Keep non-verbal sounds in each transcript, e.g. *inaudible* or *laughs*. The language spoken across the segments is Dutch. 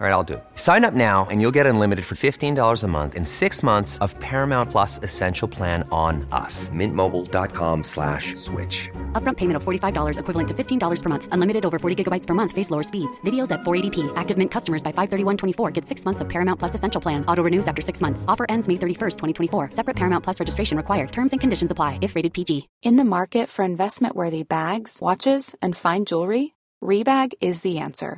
All right, I'll do it. Sign up now and you'll get unlimited for $15 a month in six months of Paramount Plus Essential Plan on us. Mintmobile.com slash switch. Upfront payment of $45 equivalent to $15 per month. Unlimited over 40 gigabytes per month. Face lower speeds. Videos at 480p. Active Mint customers by 531.24 get six months of Paramount Plus Essential Plan. Auto renews after six months. Offer ends May 31st, 2024. Separate Paramount Plus registration required. Terms and conditions apply if rated PG. In the market for investment-worthy bags, watches, and fine jewelry, Rebag is the answer.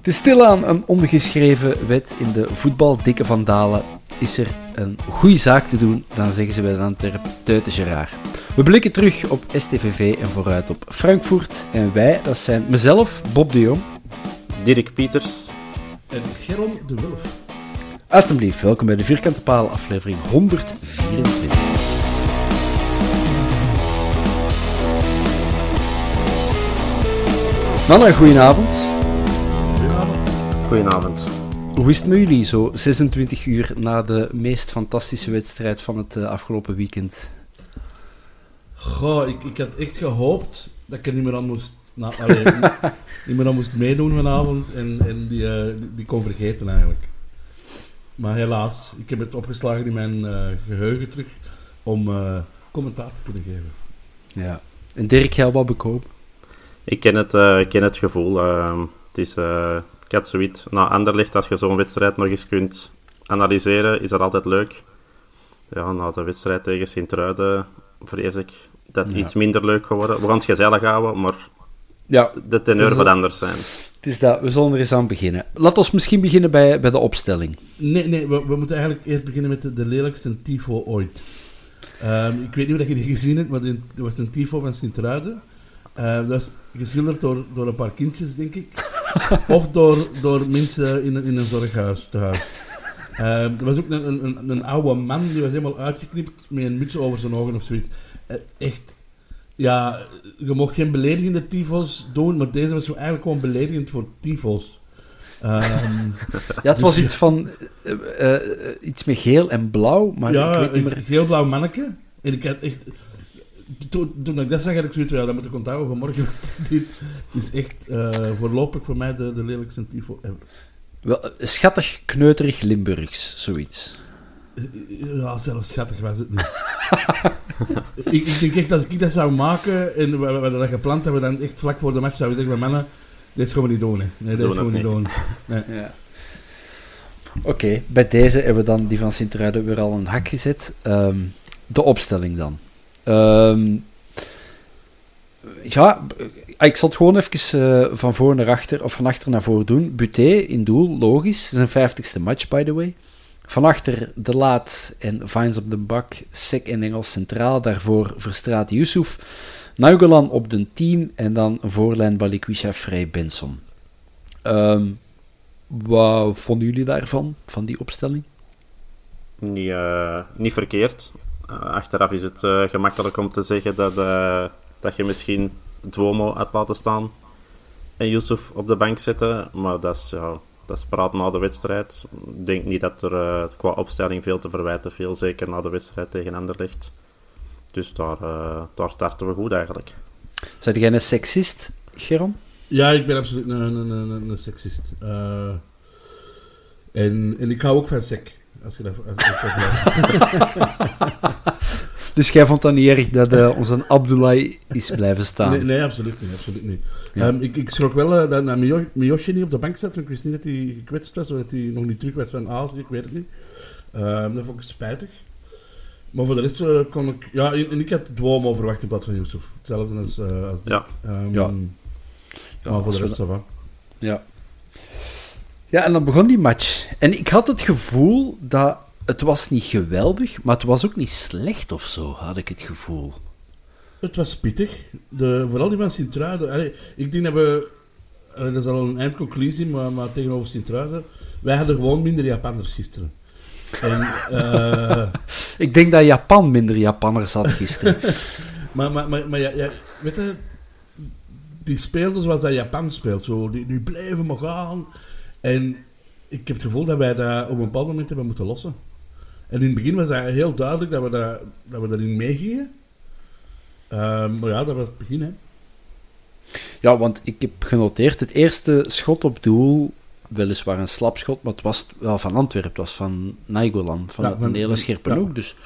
Het is stilaan een ongeschreven wet in de voetbaldikke vandalen. Is er een goede zaak te doen, dan zeggen ze bij de Antwerp Teutesje raar. We blikken terug op STVV en vooruit op Frankfurt. En wij, dat zijn mezelf, Bob de Jong. Dirk Pieters. En Geron de Wulf. Alsjeblieft, welkom bij de Vierkante Paal, aflevering 124. Mannen, goedenavond. Goedenavond. Hoe is het met jullie zo 26 uur na de meest fantastische wedstrijd van het eh, afgelopen weekend? Goh, ik, ik had echt gehoopt dat ik er niet meer aan moest, allee, *laughs* niet meer aan moest meedoen vanavond en, en die, eh, die, die kon vergeten eigenlijk. Maar helaas, ik heb het opgeslagen in mijn eh, geheugen terug om eh, commentaar te kunnen geven. Ja. En Dirk, jij wat bekomen? Ik ken het, eh, ik ken het gevoel. ehm, het is, eh, ik had zoiets. Na Anderlecht, als je zo'n wedstrijd nog eens kunt analyseren, is dat altijd leuk. Ja, na de wedstrijd tegen Sint-Truiden vrees ik dat het Ja. iets minder leuk geworden. We gaan het gezellig houden, maar Ja, de teneur wat anders zijn. het is dat. We zullen er eens aan beginnen. Laat ons misschien beginnen bij, bij de opstelling. Nee, nee we, we moeten eigenlijk eerst beginnen met de, de lelijkste tifo ooit. Ehm, ik weet niet of je die gezien hebt, maar er was een tifo van Sint-Truiden. Eh, dat is geschilderd door, door een paar kindjes, denk ik. *laughs* of door, door mensen in, een- in een zorghuis, tehuis. Ehm, er was ook een, een, een, oude man, die was helemaal uitgeknipt met een muts over zijn ogen of zoiets. Eh, echt, ja, je mocht geen beledigende tifos doen, maar deze was eigenlijk gewoon beledigend voor tifos. Ehm, *laughs* Ja, het Dus was ja. iets van... eh, eh, iets met geel en blauw, maar ja, ik weet niet meer... geel-blauw manneke. En ik had echt... Toen, toen ik dat zag, had ik zoiets van, ja, dat moet ik onthouden voor morgen. *laughs* want Dit is echt eh, voorlopig voor mij de, de lelijkste tifo ever. Wel, eh, schattig, kneuterig Limburgs, zoiets. Ja, zelfs schattig was het niet. *laughs* ik, ik denk echt dat ik dat zou maken en we, we hadden dat gepland hebben, dan echt vlak voor de match zouden we zeggen, mannen, dit gaan we niet doen. Hè. Nee, dit gaan we niet doen. Nee. Ja. Oké, bij deze hebben we dan die van Sint-Truiden weer al een hak gezet. Ehm, de opstelling dan. Ehm, ja, ik zal het gewoon even eh, van voor naar achter, of van achter naar voor doen. Buté in doel, logisch. Zijn vijftigste match, by the way. Van achter De Laat en Vines op de bak, Sek en Engels centraal. Daarvoor Verstraat Yusuf. Nainggolan op de team en dan voorlijn Balikwisha Frey Benson. Ehm, wat vonden jullie daarvan, van die opstelling? Niet, eh, niet verkeerd. Eh, achteraf is het eh, gemakkelijk om te zeggen dat, eh, dat je misschien Duomo had laten staan en Yusuf op de bank zetten. Maar dat is, ja, dat is praat na de wedstrijd. Ik denk niet dat er eh, qua opstelling veel te verwijten viel. Zeker na de wedstrijd tegen Anderlecht. Dus daar, eh, daar starten we goed eigenlijk. Zijn jij een seksist, Geron? Ja, ik ben absoluut een, een, een, een, een seksist. Eh, en, en ik hou ook van sec. Als je dat... Als, als dat *laughs* Dus jij vond dat niet erg dat eh, onze Abdullah is blijven staan? Nee, nee, absoluut niet. Absoluut niet. Ehm, ik, ik schrok wel eh, dat, dat Miyo- Miyoshi niet op de bank zat. want Ik wist niet dat hij gekwetst was, of dat hij nog niet terug was van Azië, ik weet het niet. Ehm, dat vond ik spijtig. Maar voor de rest eh, kon ik... Ja, en en ik had Duomo verwacht in plaats van Yusuf. Hetzelfde als, eh als Dick. Ja. Ehm, Ja. maar voor de rest, va. Ja. Ja, en dan begon die match. En ik had het gevoel dat het was niet geweldig, maar het was ook niet slecht of zo, had ik het gevoel. Het was pittig. De, vooral die van Sint-Truiden. Allee, Ik denk dat we... allee, dat is al een eindconclusie, maar, maar tegenover Sint-Truiden... Wij hadden gewoon minder Japanners gisteren. En, *laughs* eh, Ik denk dat Japan minder Japanners had gisteren. *laughs* maar maar, maar, maar ja, ja, weet je... Die speelden zoals dat Japan speelt. Zo, die, die bleven maar gaan. En ik heb het gevoel dat wij dat op een bepaald moment hebben moeten lossen. En in het begin was dat heel duidelijk dat we, dat, dat we daarin meegingen. Ehm, maar ja, dat was het begin, hè. ja, want ik heb genoteerd, het eerste schot op doel, weliswaar een slapschot, maar het was wel van Antwerpen, het was van Nainggolan, van Ja, een van- hele scherpe ja. hoek. Dus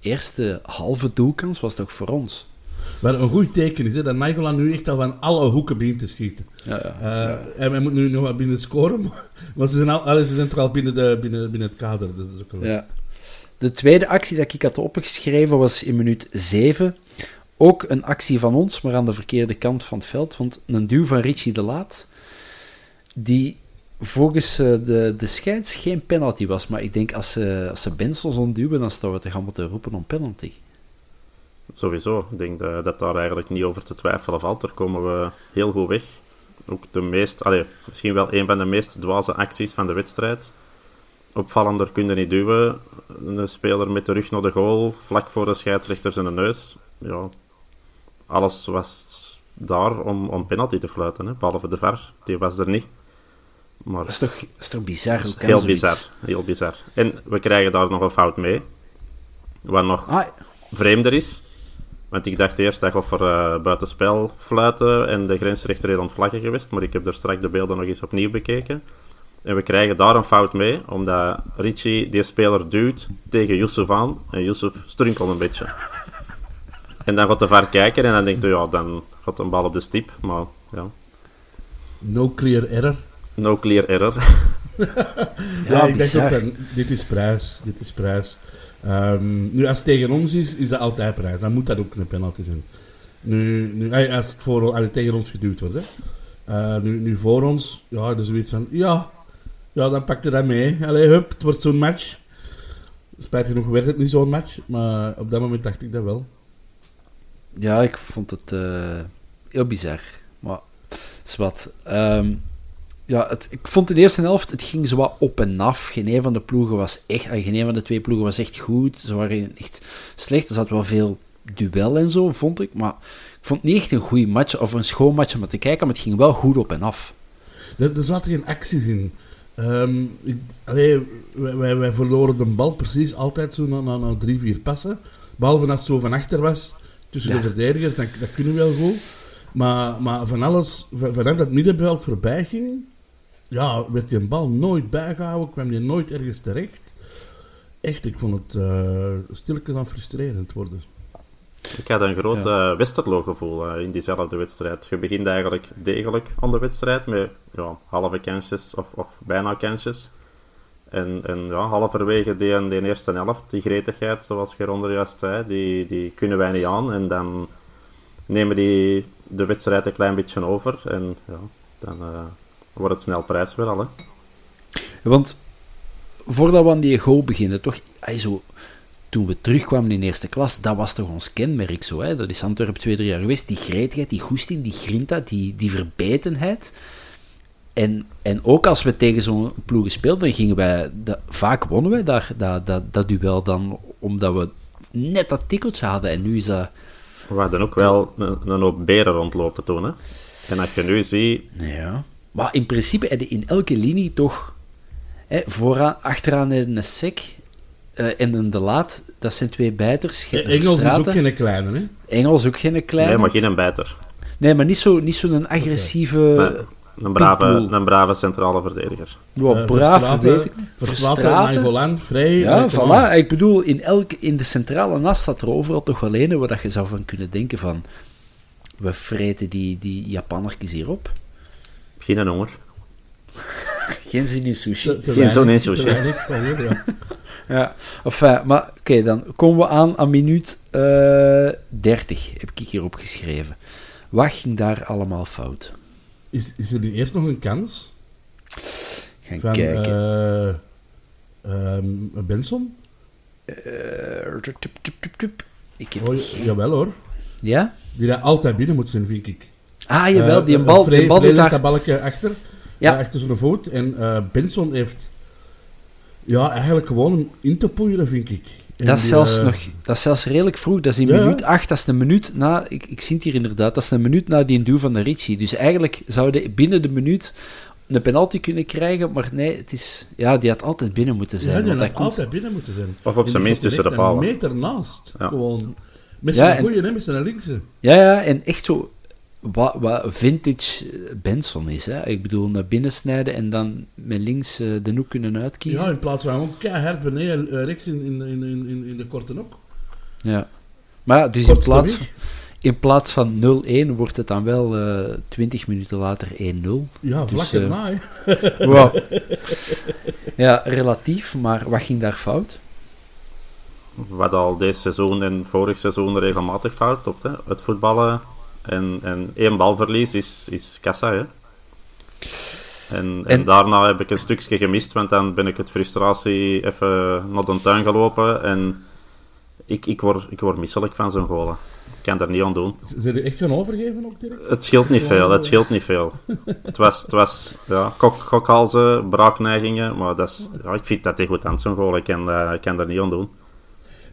eerste halve doelkans was toch voor ons. Wat een goed teken is, hè, dat Nainggolan nu echt al van alle hoeken begint te schieten. Ja, ja. Eh, En wij moeten nu nog wat binnen scoren, *laughs* maar, maar ze, zijn al, allee, ze zijn toch al binnen, de, binnen, binnen het kader. Dus dat is ook wel... Ja. De tweede actie dat ik had opgeschreven was in minuut 7. Ook een actie van ons, maar aan de verkeerde kant van het veld. Want een duw van Richie de Laat, die volgens eh, de, de scheids geen penalty was. Maar ik denk als ze, als ze Bensels ontduwen, dan staan we te gaan moeten roepen om penalty. Sowieso. Ik denk dat, dat daar eigenlijk niet over te twijfelen valt. Daar komen we heel goed weg. Ook de meest, allee, misschien wel een van de meest dwaze acties van de wedstrijd. Opvallender kun je niet duwen. Een speler met de rug naar de goal, vlak voor de scheidsrechter zijn neus. Ja, alles was daar om, om penalty te fluiten, hè, behalve de VAR. Die was er niet. Maar Dat is toch, is toch bizar? is heel zoiets? bizar, heel bizar. En we krijgen daar nog een fout mee. Wat nog Ah, vreemder is. Want ik dacht eerst dat voor eh buitenspel fluiten en de grensrechter is aan het vlaggen geweest. Maar ik heb er straks de beelden nog eens opnieuw bekeken. En we krijgen daar een fout mee, omdat Richie die speler duwt tegen Yusuf aan. En Yusuf strunkelt een beetje. *laughs* En dan gaat de VAR kijken en dan denkt hij, ja, dan gaat een bal op de stip. Maar ja, No clear error. no clear error. *laughs* Ja, ik dacht bizar. ook van, dit is prijs, dit is prijs. Ehm, nu, als het tegen ons is, is dat altijd prijs. Dan moet dat ook een penalty zijn. Nu, nu als het voor, allee, tegen ons geduwd wordt, hè. Eh, nu, nu voor ons, ja, dus zoiets van, ja, ja, dan pak je dat mee. Allee, hup, het wordt zo'n match. Spijt genoeg werd het niet zo'n match, maar op dat moment dacht ik dat wel. Ja, ik vond het eh, heel bizar. Maar, zwart. Ehm ja, het, ik vond in de eerste helft, het ging zo wat op en af. Geen een van de ploegen was echt, eh, geen een van de twee ploegen was echt goed. Ze waren echt slecht. Er zat wel veel duel en zo, vond ik. Maar ik vond het niet echt een goede match of een schoon match om te kijken, maar het ging wel goed op en af. Er, er zaten geen acties in. Ik, allee, wij, wij, wij verloren de bal precies altijd zo na, na, na drie, vier passen. Behalve als het zo van achter was, tussen Ja. de verdedigers, dan, dat kunnen we wel goed. Maar, maar van alles, van- vanaf dat middenveld voorbij ging, ja, werd die bal nooit bijgehouden, kwam die nooit ergens terecht. Echt, ik vond het uh, stilletjes aan frustrerend worden. Ik had een groot eh, Westerlo-gevoel eh, in diezelfde wedstrijd. Je begint eigenlijk degelijk aan de wedstrijd met ja, halve kansjes of, of bijna kansjes. En, en ja, halverwege die, die eerste helft, die gretigheid, zoals Geronder juist zei, die, die kunnen wij niet aan. En dan nemen die de wedstrijd een klein beetje over. En ja, dan eh, wordt het snel prijs weer al. Hè. Want voordat we aan die goal beginnen, toch, ay, zo, toen we terugkwamen in eerste klas, dat was toch ons kenmerk zo. Hè? Dat is Antwerpen twee, drie jaar geweest. Die gretigheid, die goesting, die grinta, die, die verbetenheid. En, en ook als we tegen zo'n ploeg speelden, gingen wij... Dat, vaak wonnen wij daar, dat, dat, dat duel dan, omdat we net dat tikkeltje hadden. En nu is dat... We hadden ook wel een, een hoop beren rondlopen toen. Hè. En als je nu ziet, Ja. Maar in principe heb je in elke linie toch... Hè, vooraan, achteraan een sec eh, en een de laat. Dat zijn twee bijters. Een Engels is ook geen kleine, hè? Engels ook geen kleine. nee, maar geen een bijter. Nee, maar niet zo'n niet zo een agressieve... Een brave, een brave centrale verdediger. Ja, Eh, braaf, Verstraeten. Nainggolan, vrij. Ja, eh, voilà. Ik bedoel, in, elk, in de centrale nas staat er overal toch wel een waar dat je zou van kunnen denken van... We vreten die, die Japannertjes hier op. Geen honger. Geen zin in sushi. Te, te Geen zo'n weinig- sushi. weinig ja. *laughs* Ja, enfin, maar oké, dan komen we aan aan minuut eh 30, heb ik hier opgeschreven. Wat ging daar allemaal fout? Is, is er die eerst nog een kans? Gaan Van kijken. eh, ehm, Benson? Eh, tup, tup, tup, tup, tup. Ik heb Oh, geen- jawel hoor. Ja? Die daar altijd binnen moet zijn, vind ik. Ah, jawel, Eh, die eh, bal, Vrij- die bal doet daar... dat balkje achter. Ja. achter zijn voet. En eh, Benson heeft... Ja, eigenlijk gewoon hem in te poeieren, vind ik. En Dat is, die, zelfs eh, nog, dat is zelfs redelijk vroeg. Dat is in Ja, ja. minuut 8. Dat is een minuut na... Ik, ik zie het hier inderdaad. Dat is een minuut na die duw van de Ricci. Dus eigenlijk zouden binnen de minuut een penalty kunnen krijgen. Maar nee, het is... Ja, die had altijd binnen moeten zijn. Ja, die had dat komt- altijd binnen moeten zijn. Of op zijn minst tussen de palen. Een meter naast. Ja. Gewoon. Met Ja, zijn en- goeie, hè, met zijn linkse. Ja, ja, en echt zo... Wat, wat vintage Benson is, hè. Ik bedoel, naar binnen snijden en dan met links eh, de hoek kunnen uitkiezen. Ja, in plaats van gewoon keihard beneden, eh, rechts in, in, in, in, de korte nok. Ja. Maar ja, dus in plaats, weg. in plaats van 0-1 wordt het dan wel eh 20 minuten later 1-0. Ja, vlak Dus, erna. *laughs* Wow. Ja, relatief, maar wat ging daar fout? Wat al deze seizoen en vorig seizoen regelmatig fout op. Hè. Het voetballen en, en één balverlies is, is kassa. Hè. En, en, En- daarna heb ik een stukje gemist, want dan ben ik het frustratie even naar de tuin gelopen. En ik, ik, word, ik word misselijk van zo'n golen. Ik kan daar niet aan doen. Zijn die echt gaan overgeven ook direct? Het scheelt niet veel, het scheelt niet veel. Het was, het was ja, kok, kokhalzen, braakneigingen, maar dat is, ja, ik vind dat hij goed aan zo'n goal. Ik kan, eh, ik kan daar niet aan doen.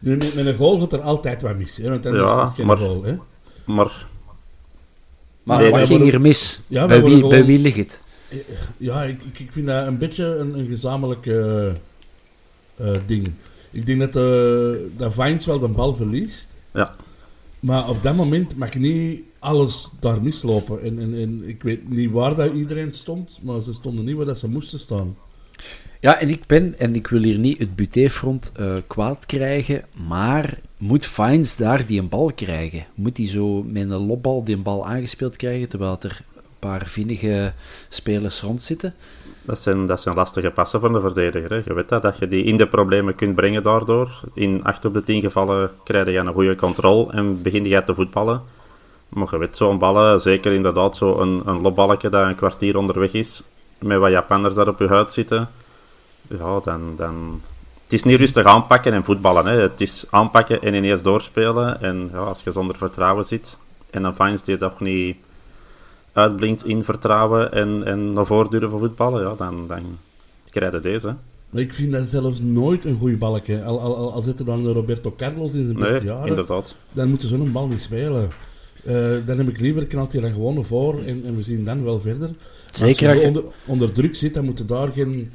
Nu, Met, met een goal gaat er altijd wat mis, hè. Want dan Ja, is het geen maar- goal, hè. Maar Maar wat ging er mis? Ja, bij, wie, bij ligt het? Ja, ik, vind dat een beetje een, een gezamenlijk eh, eh, ding. Ik denk dat, eh dat Vines wel de bal verliest. Ja. Maar op dat moment mag niet alles daar mislopen. En, en, en ik weet niet waar dat iedereen stond, maar ze stonden niet waar dat ze moesten staan. Ja, en ik ben, en ik wil hier niet het butéfront eh kwaad krijgen, maar moet Fines daar die een bal krijgen? Moet hij zo met een lopbal die een bal aangespeeld krijgen, terwijl er een paar vinnige spelers rondzitten? dat zijn, dat zijn lastige passen van de verdediger. Je weet dat, dat je die in de problemen kunt brengen daardoor. In 8 op de 10 gevallen krijg je een goede controle en begin je te voetballen. Maar je weet, zo'n ballen, zeker inderdaad zo'n een lopballetje dat een kwartier onderweg is, met wat Japanners daar op je huid zitten, ja, dan... dan het is niet rustig aanpakken en voetballen. Hè. Het is aanpakken en ineens doorspelen. En ja, als je zonder vertrouwen zit en dan Vines die toch niet uitblinkt in vertrouwen en, en naar voren durven voetballen, ja, dan, dan krijg je deze. Maar ik vind dat zelfs nooit een goede balkje. Al, al, al, al zit er dan Roberto Carlos in zijn beste Nee, jaren, inderdaad. dan moeten ze zo'n bal niet spelen. Eh, dan heb ik liever, knalt hij dan gewoon naar voren en, en we zien dan wel verder. Zeker als als je onder, onder druk zit, dan moet je daar geen,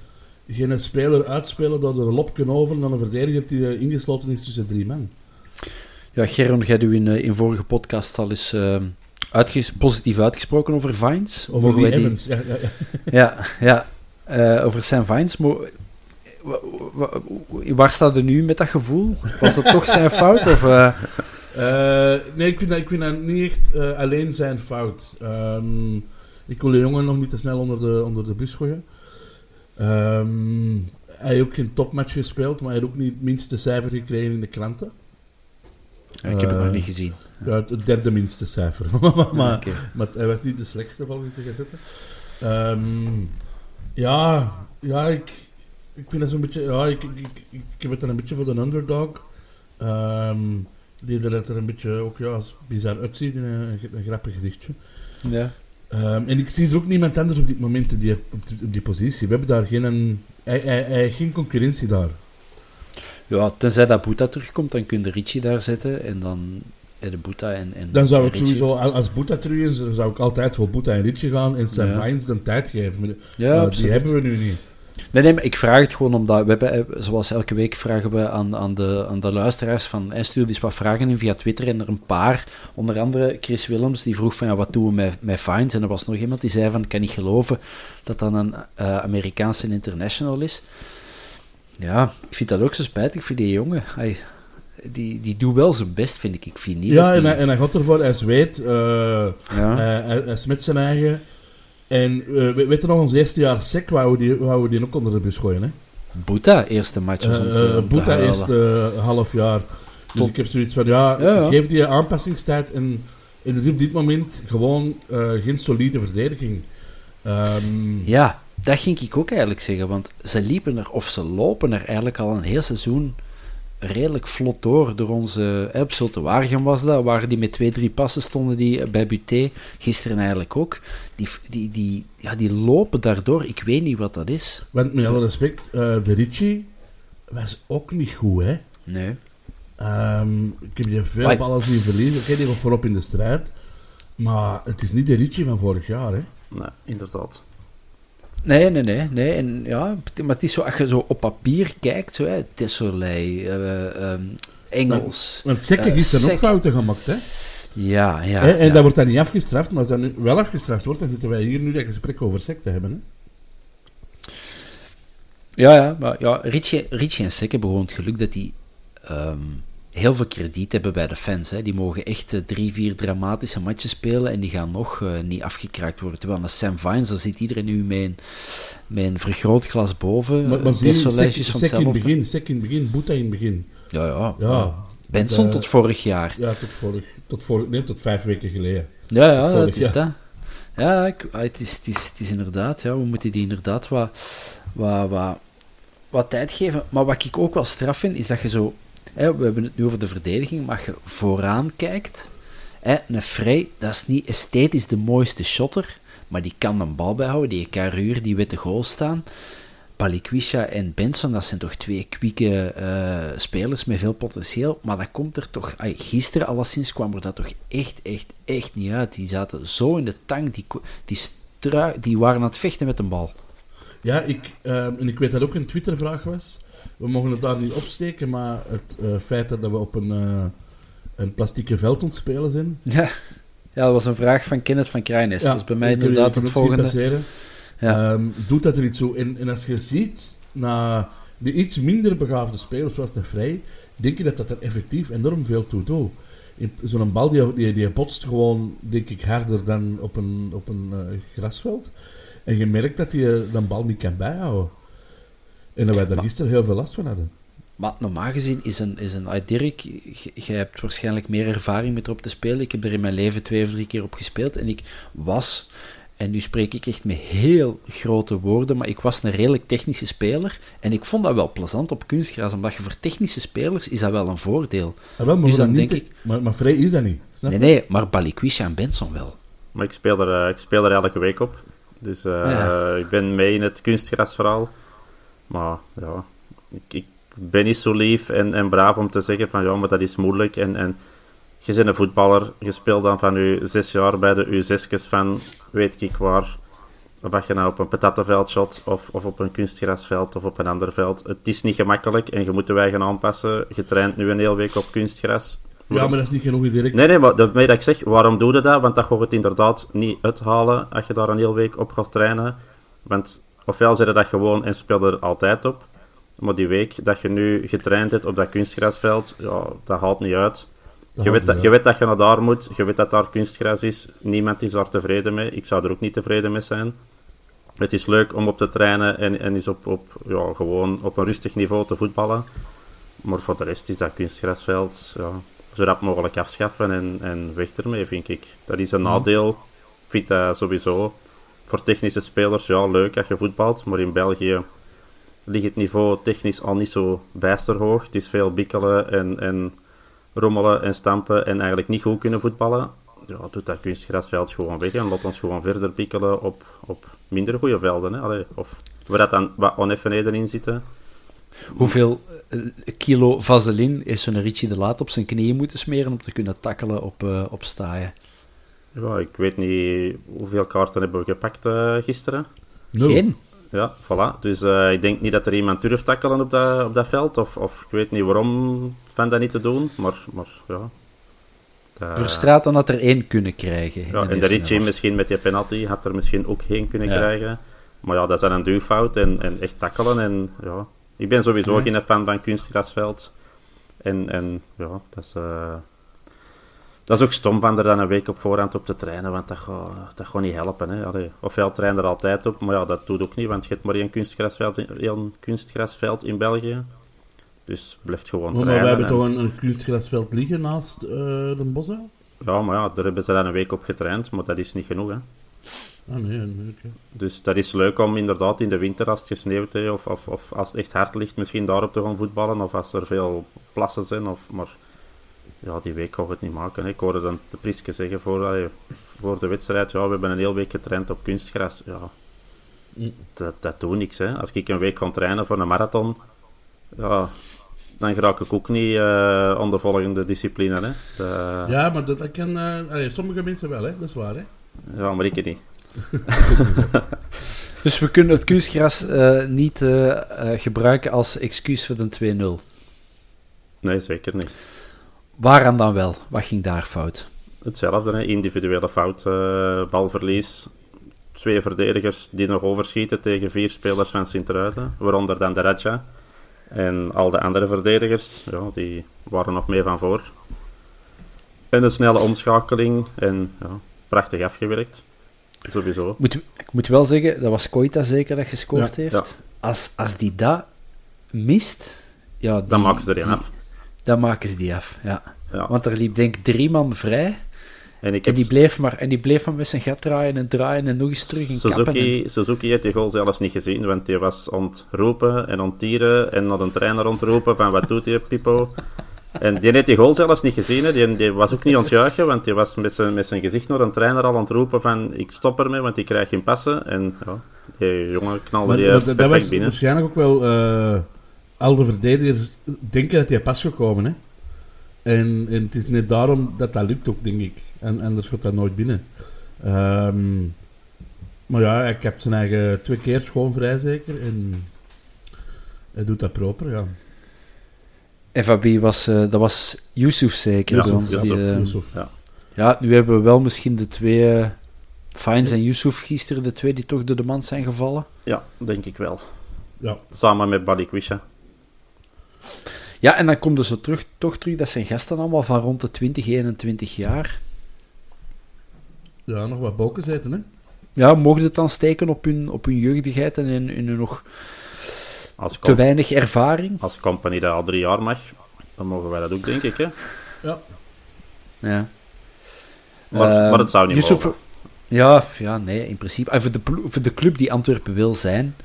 geen speler uitspelen door de lop kunnen over dan een verdediger die eh, ingesloten is tussen drie man. Ja, Geron, jij u in, eh, in vorige podcast al eens eh, uitges- positief uitgesproken over Vines. Over die- Evans. Ja, ja, ja. *laughs* Ja, ja. Over Sam Vines. Maar, wa- wa- wa- waar staat er nu met dat gevoel? Was dat toch zijn *laughs* fout? Of, nee, ik vind, dat, ik vind dat niet echt alleen zijn fout. Ehm, ik wil de jongen nog niet te snel onder de, onder de bus gooien. Ehm, hij heeft ook geen topmatch gespeeld, maar hij heeft ook niet het minste cijfer gekregen in de kranten. ik heb het Eh, nog niet gezien. Ja, het derde minste cijfer. *laughs* maar, maar, Oké. maar hij was niet de slechtste volgens de gazetten. Ehm, ja, ja, ik, ik vind dat zo'n beetje... Ja, ik, ik, ik, ik heb het dan een beetje voor de underdog. Ehm, die er er een beetje ook ja, bizar uitziet. Een, een, een grappig gezichtje. Ja. Ehm, en ik zie er ook niemand anders op dit moment op die, op die, op die positie. We hebben daar geen... Heeft geen concurrentie daar. ja, tenzij dat Boeta terugkomt, dan kun je Richie daar zetten. En dan de Boeta en, en Dan zou ik Richie. sowieso, als- Boeta terug is, zou ik altijd voor Boeta en Ritchie gaan en Sam Ja. Vines de tijd geven. Maar, Ja, eh, die hebben we nu niet. Nee, nee, maar ik vraag het gewoon omdat we hebben, eh, zoals elke week vragen we aan, aan, de, aan de luisteraars van, en stuur eens wat vragen in via Twitter en er een paar, onder andere Chris Willems, die vroeg van, ja, wat doen we met, met fines? En er was nog iemand die zei van, ik kan niet geloven dat dat een uh, Amerikaanse international is. Ja, ik vind dat ook zo spijtig voor die jongen. Hij, die, die doet wel zijn best, vind ik. Ik vind niet ja, dat en, hij, en hij gaat ervoor, hij zweet, eh, Ja. hij, hij, hij smet zijn eigen. En eh, we- weet je nog, ons eerste jaar sec, wouden we die, wouden we die ook onder de bus gooien, hè? Boeta, eerste match Eh, eh, om te Boeta eerste eh, half jaar. Dus Tot- ik heb zoiets van, ja, Ja, ja. geef die aanpassingstijd en, en dus op dit moment gewoon eh, geen solide verdediging. Ehm, Ja, dat ging ik ook eigenlijk zeggen, want ze liepen er, of ze lopen er eigenlijk al een heel seizoen redelijk vlot door. Door onze, Waregem was dat, waar die met twee, drie passen stonden die eh, bij Buté, gisteren eigenlijk ook. Die, die, die, ja, die lopen daardoor, ik weet niet wat dat is. Want met alle respect, eh de Ricci was ook niet goed, hè? Nee. Ehm, ik heb je veel ballen zien verliezen. Oké, die was voorop in de strijd. Maar het is niet de Ricci van vorig jaar, hè? Nee, inderdaad. Nee, nee, nee, nee. En ja, maar het is zo, als je zo op papier kijkt, zo, hè, eh, ehm, Engels. Want Sekke Eh, gisteren ook Sek- fouten gemaakt, hè? Ja, ja. Hè, en ja. dat wordt dan niet afgestraft, maar als dat nu wel afgestraft wordt, dan zitten wij hier nu dat gesprek over sec te hebben, hè? Ja, ja, maar ja, Richie, Richie en Sek hebben gewoon het geluk dat die heel veel krediet hebben bij de fans. Hè. Die mogen echt eh, drie, vier dramatische matches spelen en die gaan nog eh, niet afgekraakt worden. Terwijl naar Sam Vines, daar zit iedereen nu met een, met een vergrootglas boven. Maar, maar sec, Tessolijstjes van sec in het begin, sec in het begin, Boeta in het begin. Ja, ja. Ja. Benson Eh, tot vorig jaar. Ja, tot vorig, tot vorig, nee, tot vijf weken geleden. Ja, ja, Dat is dat. Ja, ik, ah, het, is, het, is, het is inderdaad, ja, we moeten die inderdaad wat, wat, wat, wat tijd geven. Maar wat ik ook wel straf vind, is dat je zo... We hebben het nu over de verdediging, maar als je vooraan kijkt... Hè, Frey, dat is niet esthetisch de mooiste shotter, maar die kan een bal bijhouden, die ruur, die witte goal staan. Palikwisha en Benson, dat zijn toch twee kwieke eh, spelers met veel potentieel. Maar dat komt er toch... ai, gisteren alleszins kwam er dat toch echt, echt, echt niet uit. Die zaten zo in de tang, die, die, die waren aan het vechten met een bal. Ja, ik, ehm, en ik weet dat ook een Twittervraag was. We mogen het daar niet opsteken, maar het eh, feit dat we op een, eh een plastieke veld ontspelen zijn. Ja. ja, dat was een vraag van Kenneth van Krijnes. dat is bij mij inderdaad het volgende. passeren. Ja. Ehm, doet dat er iets zo? En, en als je ziet, na de iets minder begaafde spelers, zoals de Vrij, denk je dat dat er effectief enorm veel toe doet. Zo'n bal die, die, die botst gewoon, denk ik, harder dan op een, op een eh, grasveld. En je merkt dat hij de bal niet kan bijhouden. En dat wij daar Maar- gisteren heel veel last van hadden. Maar normaal gezien is een, is een ah, Dirk, jij hebt waarschijnlijk meer ervaring met erop te spelen. Ik heb er in mijn leven twee of drie keer op gespeeld. En ik was, en nu spreek ik echt met heel grote woorden, maar ik was een redelijk technische speler. En ik vond dat wel plezant op kunstgras, omdat je voor technische spelers is dat wel een voordeel. Ah, wel, maar, Dus dan denk te- maar, maar Vrij is dat niet. Snap Nee, nee, maar Balikwisha en Benson wel. Maar ik speel er, eh, ik speel er elke week op. Dus eh, Ja. ik ben mee in het kunstgrasverhaal. Maar ja, ik, ik ben niet zo lief en, en braaf om te zeggen van ja, maar dat is moeilijk. En, en je bent een voetballer, je speelt dan van je zes jaar bij de U6's van weet ik waar. Of dat je nou op een patattenveld shot, of, of op een kunstgrasveld, of op een ander veld. Het is niet gemakkelijk en je moet de wij gaan aanpassen. Je traint nu een hele week op kunstgras. Ja, maar dat is niet genoeg direct. Nee, nee, maar daarmee dat ik zeg, waarom doe je dat? Want dat gaat het inderdaad niet uithalen als je daar een hele week op gaat trainen. Want ofwel je dat gewoon en speel er altijd op. Maar die week dat je nu getraind hebt op dat kunstgrasveld, ja, dat haalt niet uit. Je weet, dat, je weet dat je naar daar moet, je weet dat daar kunstgras is. Niemand is daar tevreden mee. Ik zou er ook niet tevreden mee zijn. Het is leuk om op te trainen en, en is op, op, ja, gewoon op een rustig niveau te voetballen. Maar voor de rest is dat kunstgrasveld ja, zo rap mogelijk afschaffen en, en weg ermee, vind ik. Dat is een nadeel. Ik vind dat sowieso voor technische spelers ja, leuk als je voetbalt. Maar in België ligt het niveau technisch al niet zo bijster hoog. Het is veel bikkelen en, en rommelen en stampen en eigenlijk niet goed kunnen voetballen. Ja, doet dat kunstgrasveld gewoon weg en laat ons gewoon verder bikkelen op, op minder goede velden. Hè. Of waar dat dan wat oneffenheden in zitten. Hoeveel eh, kilo vaseline is zo'n Richie de Laat op zijn knieën moeten smeren om te kunnen tackelen op, eh, op staaien? Ja, ik weet niet hoeveel kaarten hebben we gepakt eh, gisteren. Geen? Ja, voilà. Dus uh, ik denk niet dat er iemand durft tackelen op dat, op dat veld. Of, of ik weet niet waarom van dat niet te doen. Maar, maar ja. Uh, Verstraat dan had er één kunnen krijgen. Ja, en de Ritchie misschien met die penalty had er misschien ook geen kunnen krijgen. Maar ja, dat is een duwfout en, en echt tackelen. En, ja. Ik ben sowieso geen fan van kunstgrasveld. En, en ja, dat is... Dat is ook stom van er dan een week op voorhand op te trainen, want dat gaat, dat gaat niet helpen. Hè. Allee, ofwel train er altijd op, maar ja, dat doet ook niet, want je hebt maar één kunstgrasveld in, één kunstgrasveld in België. Dus blijft gewoon maar, trainen. Maar we hebben toch een, een, kunstgrasveld liggen naast uh, de bossen? Ja, maar ja, daar hebben ze dan een week op getraind, maar dat is niet genoeg. Hè. Ah, nee, nee okay. Dus dat is leuk om inderdaad in de winter, als het gesneeuwd heeft, of, of, of als het echt hard ligt, misschien daarop te gaan voetballen, of als er veel plassen zijn, of, maar ja, die week we het niet maken. Hè. Ik hoorde dan de Priske zeggen voor, voor de wedstrijd, ja, we hebben een hele week getraind op kunstgras. Ja, dat, dat doet niks. Hè. Als ik een week kan trainen voor een marathon, ja, dan raak ik ook niet uh, aan de volgende discipline. Hè. De... Ja, maar dat, dat kan uh, sommige mensen wel, hè. dat is waar. Hè. Ja, maar ik niet. *laughs* dus we kunnen het kunstgras uh, niet gebruiken als excuus voor de 2-0? Nee, zeker niet. Waaraan dan wel? Wat ging daar fout? Hetzelfde, hè? individuele fout, uh, balverlies. Twee verdedigers die nog overschieten tegen vier spelers van Sint-Truiden, waaronder dan de Raja. En al de andere verdedigers, ja, die waren nog mee van voor. En een snelle omschakeling en ja, prachtig afgewerkt. Sowieso. Moet, ik moet wel zeggen, dat was Koita zeker dat gescoord heeft. Ja. Als, als die dat mist... Ja, die, dan maken ze erin af dan maken ze die af. Ja. ja. Want er liep denk ik drie man vrij. En, ik heb... die bleef maar, en die bleef maar met zijn gat draaien en draaien en nog eens terug in Suzuki, kappen. En... Suzuki heeft die goal zelfs niet gezien, want die was ontroepen en ontieren en naar een trainer ontroepen van wat doet die Pipo. En die heeft die goal zelfs niet gezien, die, die was ook niet ontjuichen, want die was met zijn, met zijn gezicht naar een trainer al ontroepen van ik stop ermee, want ik krijg geen passen. En ja, die jongen knalde maar, die maar, perfect dat was binnen. waarschijnlijk ook wel... Uh al de verdedigers denken dat hij pas gekomen. Hè? En, en het is net daarom dat dat lukt ook, denk ik. En anders gaat dat nooit binnen. Um, maar ja, ik heb zijn eigen twee keer schoon vrij zeker. En hij doet dat proper, ja. FAB was, uh, dat was Yusuf zeker. Ja, die, uh, Yusuf, ja. ja, nu hebben we wel misschien de twee... Uh, Fines en Yusuf gisteren, de twee die toch door de man zijn gevallen. Ja, denk ik wel. Ja. Samen met Buddy Quisha. Ja, en dan komt er zo terug, toch terug, dat zijn gasten allemaal van rond de 20, 21 jaar. Ja, nog wat boken zitten, hè? Ja, mogen het dan steken op hun, op hun jeugdigheid en in, in hun nog als te weinig ervaring? Als compagnie dat al drie jaar mag, dan mogen wij dat ook, denk ik, hè? Ja. Ja. Maar, uh, maar het zou niet Yusuf, mogen. Ja, ja, nee, in principe. En voor de, voor de club die Antwerpen wil zijn,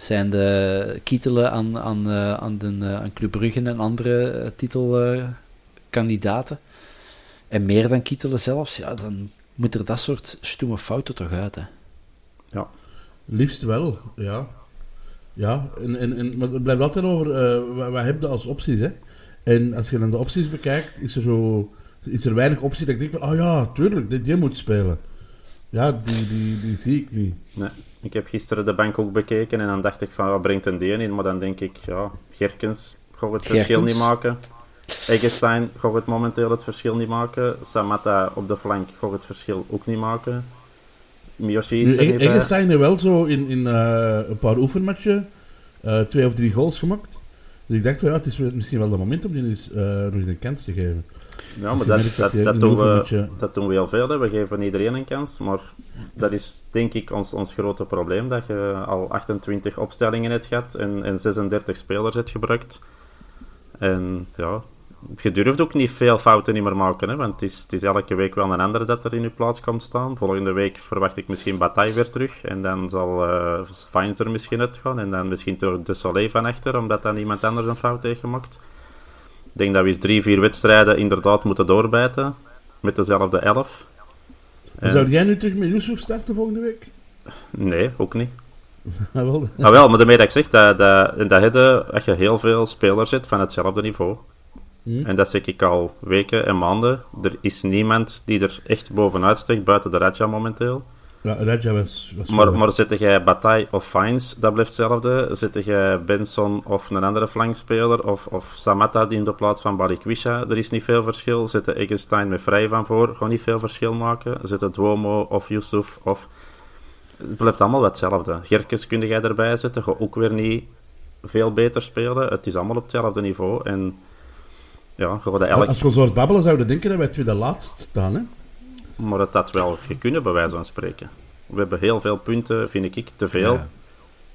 zijn de kietelen aan, aan, uh, aan, de, uh, aan Club Brugge en andere uh, titelkandidaten. en meer dan kietelen zelfs, ja, dan moet er dat soort stomme fouten toch uit. Hè. Ja. Liefst wel, ja. Ja, en, en, en, maar het blijft altijd over wat, wat heb je als opties. Hè? En als je dan de opties bekijkt, is er, zo, is er weinig opties dat ik denk van, oh ja, tuurlijk, dit, die moet spelen. Ja, die, die, die zie ik niet. Nee. Ik heb gisteren de bank ook bekeken en dan dacht ik van, wat brengt een deen in? Maar dan denk ik, ja, Gerkens gaat het verschil Gerkens. niet maken. Eggestein gaat het momenteel het verschil niet maken. Samata op de flank gaat het verschil ook niet maken. Miyoshi is er. Eggestein heeft wel zo in, in uh, een paar oefenmatchen uh, twee of drie goals gemaakt. Dus ik dacht, well, ja, het is misschien wel het moment om die eens, uh, nog eens een kans te geven. Ja, maar dat, dat, dat, dat, doen we, dat doen we heel veel. Hè. We geven iedereen een kans. Maar dat is denk ik ons, ons grote probleem. Dat je al 28 opstellingen hebt gehad en, en 36 spelers hebt gebruikt. En ja, je durft ook niet veel fouten niet meer maken. Hè, want het is, het is elke week wel een andere dat er in je plaats komt staan. Volgende week verwacht ik misschien Bataille weer terug. En dan zal uh, Fines er misschien uitgaan. En dan misschien toch De Soleil van achter, omdat dan iemand anders een fout heeft gemaakt. Ik denk dat we eens drie, vier wedstrijden inderdaad moeten doorbijten. Met dezelfde elf. En... Zou jij nu terug met Yusuf starten volgende week? Nee, ook niet. *laughs* ah, wel. ah, wel, maar daarmee dat ik zeg, dat, dat, dat je, als je heel veel spelers zit van hetzelfde niveau. Hmm. En dat zeg ik al weken en maanden. Er is niemand die er echt bovenuit steekt, buiten de Raja momenteel. Ja, Raja was... was Maar, maar zit jij Bataille of Fines, dat blijft hetzelfde. Zit jij Benson of een andere flankspeler, of, of Samatta die in de plaats van Balikwisha, er is niet veel verschil. Zitten Eggenstein met Vrij van voor, gewoon niet veel verschil maken. Zitten Duomo of Yusuf of... Het blijft allemaal hetzelfde. Gerkes kun jij erbij zetten, ga ook weer niet veel beter spelen. Het is allemaal op hetzelfde niveau. En ja, elk... Als we zo hard babbelen zouden denken dat wij tweede laatst staan, hè? Maar het had wel kunnen, bij wijze van spreken. We hebben heel veel punten, vind ik, te veel. Ja.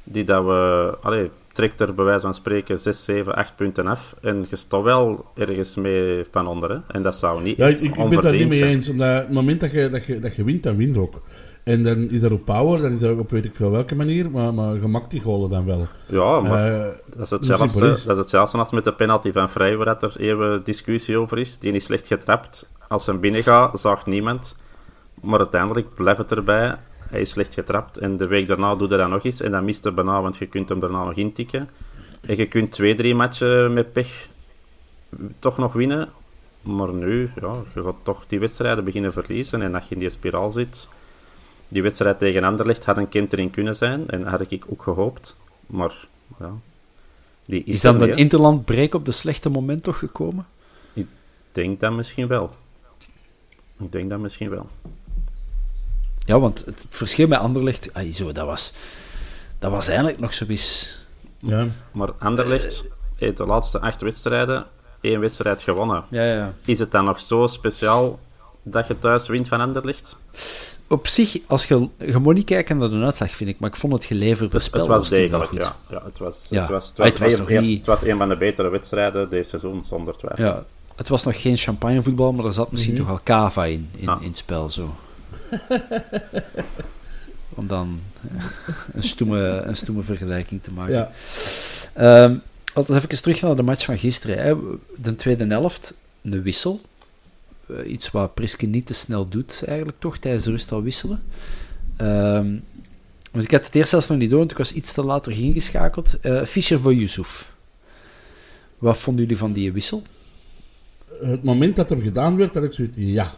Die dat we... Allee, trekt er bij wijze van spreken 6, 7, 8 punten af. En je staat wel ergens mee van onder. Hè? En dat zou niet Ja, ik, ik, ben het daar niet mee eens. Omdat het moment dat je, dat, je, dat je wint, dan wint ook. En dan is dat op power, dan is dat ook op weet ik veel welke manier, maar, maar je maakt die golen dan wel. Ja, maar Eh, dat is hetzelfde, simpel is. dat is hetzelfde als met de penalty van Vrij, waar dat er even discussie over is. Die is slecht getrapt. Als hij binnen gaat, zaagt niemand. Maar uiteindelijk blijft het erbij. Hij is slecht getrapt. En de week daarna doet hij dat nog eens. En dan mist hij bijna, want je kunt hem daarna nog intikken. En je kunt twee, drie matchen met pech toch nog winnen. Maar nu, ja, je gaat toch die wedstrijden beginnen verliezen. En als je in die spiraal zit... Die wedstrijd tegen Anderlecht had een kind erin kunnen zijn. En dat had ik ook gehoopt. Maar, ja... Die is, Is dan er hè. interlandbreek op de slechte moment toch gekomen? Ik denk dat misschien wel. Ik denk dat misschien wel. Ja, want het verschil met Anderlecht, ai, zo, dat, was, dat was eigenlijk nog zoiets... ja. Maar Anderlecht heeft de laatste acht wedstrijden één wedstrijd gewonnen. Ja, ja. Is het dan nog zo speciaal dat je thuis wint van Anderlecht? Op zich, als je, je moet niet kijken naar de uitslag, vind ik, maar ik vond het geleverde spel het was was degelijk, goed. ja. ja, het, was, Ja. het, was, het, Ah, was, het was een- nog een- niet- het was een van de betere wedstrijden deze seizoen, zonder twijfel. Ja, het was nog geen champagnevoetbal, maar er zat misschien toch wel cava in, in, Ah. in het spel, zo. *laughs* Om dan eh, een stoeme, een stoeme vergelijking te maken. ja. Ehm, laten we even terug naar de match van gisteren. Hè. De tweede helft, een wissel. Eh, iets wat Priske niet te snel doet, eigenlijk toch, tijdens de rust al wisselen. Ehm, want ik had het eerst zelfs nog niet door, want ik was iets te later ingeschakeld. Eh Fischer voor Yusuf. Wat vonden jullie van die wissel? Het moment dat hem gedaan werd, had ik zoiets ja.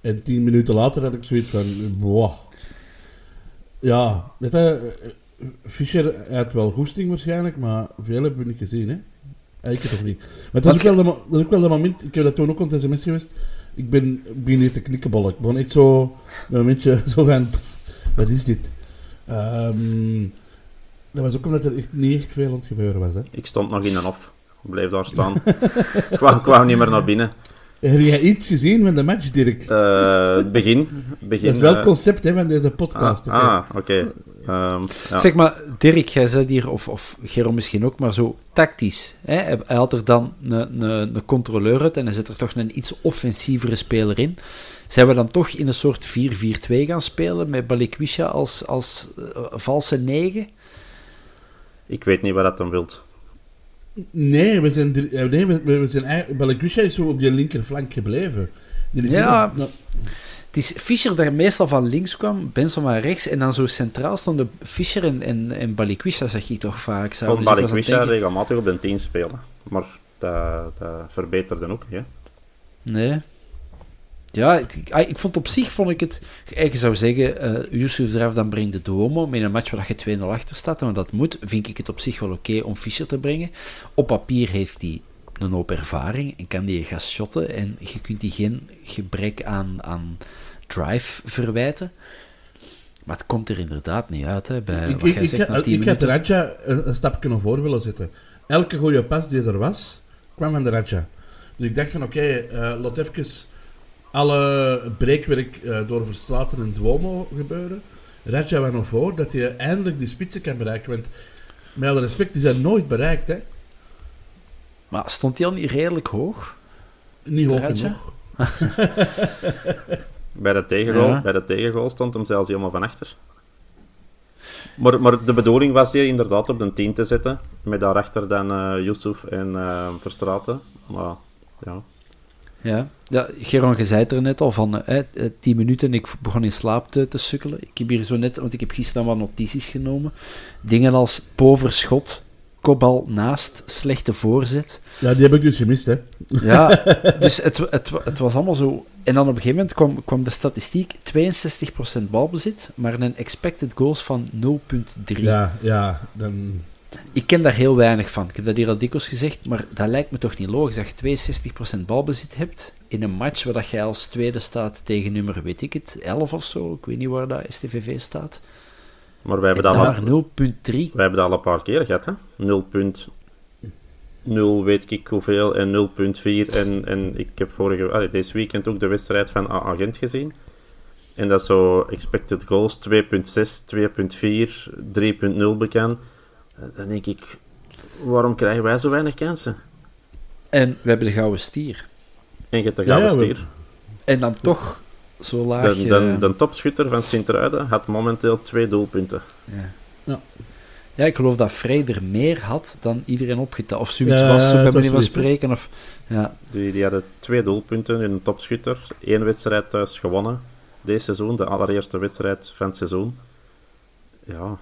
En tien minuten later had ik zoiets van, wow. Ja, weet je, eh, Fischer had wel goesting waarschijnlijk, maar veel hebben we niet gezien, hè. Ik het toch niet. Maar dat is, ook wel dat is ook wel dat moment, ik heb dat toen ook op sms geweest, ik ben, hier te knikkenbollen. Ik begon echt zo, een momentje *laughs* zo van, wat is dit? Ehm, dat was ook omdat er echt niet echt veel aan het gebeuren was, hè. Ik stond nog in een hof. Ik bleef daar staan. *laughs* ik, kwam, ik kwam niet meer naar binnen. Heb jij iets gezien van de match, Dirk? Eh, het begin. begin Dat is wel eh, het concept hè, van deze podcast. Ah, oké? ah, oké. Ehm, ja. Zeg maar, Dirk, jij zei hier, of, of Gero misschien ook, maar zo tactisch. Hè? Hij had er dan een, een, een controleur uit en hij zet er toch een iets offensievere speler in. Zijn we dan toch in een soort 4-4-2 gaan spelen met Balikwisha als, als eh, valse 9? Ik weet niet wat dat dan wilt. Nee, we zijn, eh, nee, we, we we zijn is zo op die linkerflank gebleven. Is Ja. nou, Het is Fischer dat meestal van links kwam, Benson van rechts, en dan zo centraal stonden Fischer en, en, en Balikwisha, zeg je toch vaak. Ik vond Dus ik het Balikwisha denken- regelmatig op de 10 spelen. Maar dat, dat verbeterde ook niet. Hè. Nee. Ja, ik, ik, ah, ik vond op zich, vond ik het... Je zou zeggen, eh Yusuf eraf, dan breng de Duomo. Met een match waar je 2-0 achter staat, en dat moet, vind ik het op zich wel oké om Fischer te brengen. Op papier heeft hij een hoop ervaring en kan die gaan shotten. En je kunt die geen gebrek aan, aan drive verwijten. Maar het komt er inderdaad niet uit, hè, bij ik, wat ik, jij ik, zegt, na had- 10 ik had minuten. Raja een, een stapje naar voren willen zetten. Elke goede pas die er was, kwam van de Raja. Dus ik dacht van, oké, eh, laat even alle breekwerk eh, door Verstraten en Duomo gebeuren. Raja nog voor, dat hij eindelijk die spitsen kan bereiken. Want met alle respect, die zijn nooit bereikt, hè. Maar stond hij al niet redelijk hoog? Niet hoog Raja? genoeg. *laughs* Bij de tegengoal, Ja. bij de tegengoal stond hem zelfs helemaal van achter. Maar, maar de bedoeling was hier inderdaad op de 10 te zetten. Met daarachter dan eh Yusuf en eh Verstraten. Maar ja, Ja, ja Geron, je zei het er net al van eh, eh, 10 minuten en ik begon in slaap te, te sukkelen. Ik heb hier zo net, want ik heb gisteren wat notities genomen. Dingen als poverschot kopbal naast, slechte voorzet. Ja, die heb ik dus gemist, hè. Ja, *laughs* dus het, het, het was allemaal zo... En dan op een gegeven moment kwam, kwam de statistiek 62% balbezit, maar een expected goals van 0,3. Ja, ja, dan... Ik ken daar heel weinig van. Ik heb dat hier al dikwijls gezegd, maar dat lijkt me toch niet logisch dat je 62% balbezit hebt in een match waar dat jij als tweede staat tegen nummer, weet ik het, 11 of zo. Ik weet niet waar dat STVV staat. Maar wij hebben, En dat al, daar 0,3. wij hebben dat al een paar keer gehad, hè? 0.0 weet ik hoeveel en 0.4. En, en ik heb vorige, allee, deze weekend ook de wedstrijd van A- Agent gezien. En dat is zo expected goals 2.6, 2.4, 3.0 bekend. Eh, Dan denk ik, waarom krijgen wij zo weinig kansen? En we hebben de gouden stier. En je hebt de gouden ja, we- stier. En dan toch zo laag... De, de, de topschutter van Sint-Truiden had momenteel twee doelpunten. ja. Ja. Ja, ik geloof dat er meer had dan iedereen opgeteld. Of zoiets Ja, was, op was manier van spreken. Of, ja. Die, die hadden twee doelpunten in een topschutter. Eén wedstrijd thuis gewonnen. Deze seizoen, de allereerste wedstrijd van het seizoen. Ja,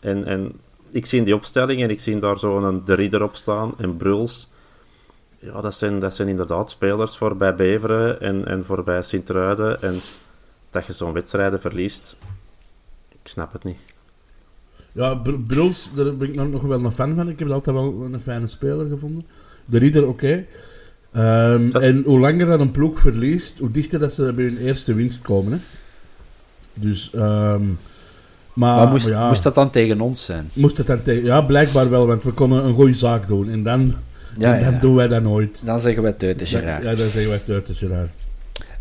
en, en ik zie die opstelling en ik zie daar zo'n De Ridder op staan en Bruls. Ja, dat zijn, dat zijn inderdaad spelers voor bij Beveren en, en voor bij Sint-Truiden. En dat je zo'n wedstrijden verliest, ik snap het niet. Ja, Br- Bruls, daar ben ik nog wel een fan van. Ik heb altijd wel een fijne speler gevonden. De Rieder, oké. Ehm, Dat- En hoe langer dat een ploeg verliest, hoe dichter dat ze bij hun eerste winst komen. Hè. Dus, ehm, maar, maar moest, ja, moest dat dan tegen ons zijn? moest het dan tegen... Ja, blijkbaar wel, want we konden een goede zaak doen. En dan, Ja, en dan doen wij dat nooit. Dan zeggen wij Teut is Ja, dan zeggen wij de Gerard.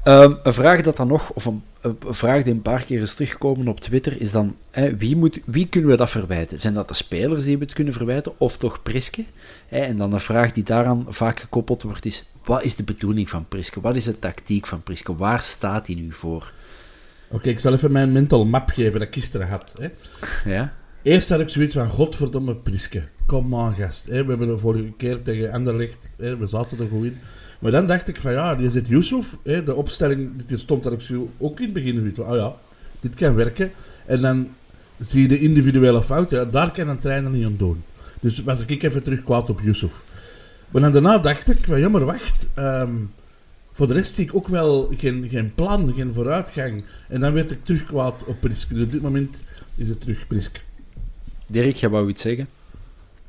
Ehm, een vraag dat dan nog, of een, een vraag die een paar keer is teruggekomen op Twitter, is dan, hè, wie, moet, wie kunnen we dat verwijten? Zijn dat de spelers die we het kunnen verwijten, of toch Priske? Hè, en dan een vraag die daaraan vaak gekoppeld wordt is, wat is de bedoeling van Priske? Wat is de tactiek van Priske? Waar staat hij nu voor? Oké, ik zal even mijn mental map geven dat ik gisteren had. Hè. Ja? Eerst had ik zoiets van, godverdomme Priske. Kom aan, gast. Hè. We hebben de vorige keer tegen Anderlecht, hè, we zaten er goed in. Maar dan dacht ik van, ja, die zit Yusuf. Hè, de opstelling, die stond daar ook zo- ook in het begin. zoiets van, Oh ja, dit kan werken. En dan zie je de individuele fout. Ja, daar kan een trainer niet aan doen. Dus was ik even terug kwaad op Yusuf. Maar dan daarna dacht ik, van, ja, maar wacht. ehm, voor de rest zie ik ook wel geen, geen plan, geen vooruitgang. En dan werd ik terug kwaad op Priske. Dus op dit moment is het terug Priske. Dirk, jij wou iets zeggen?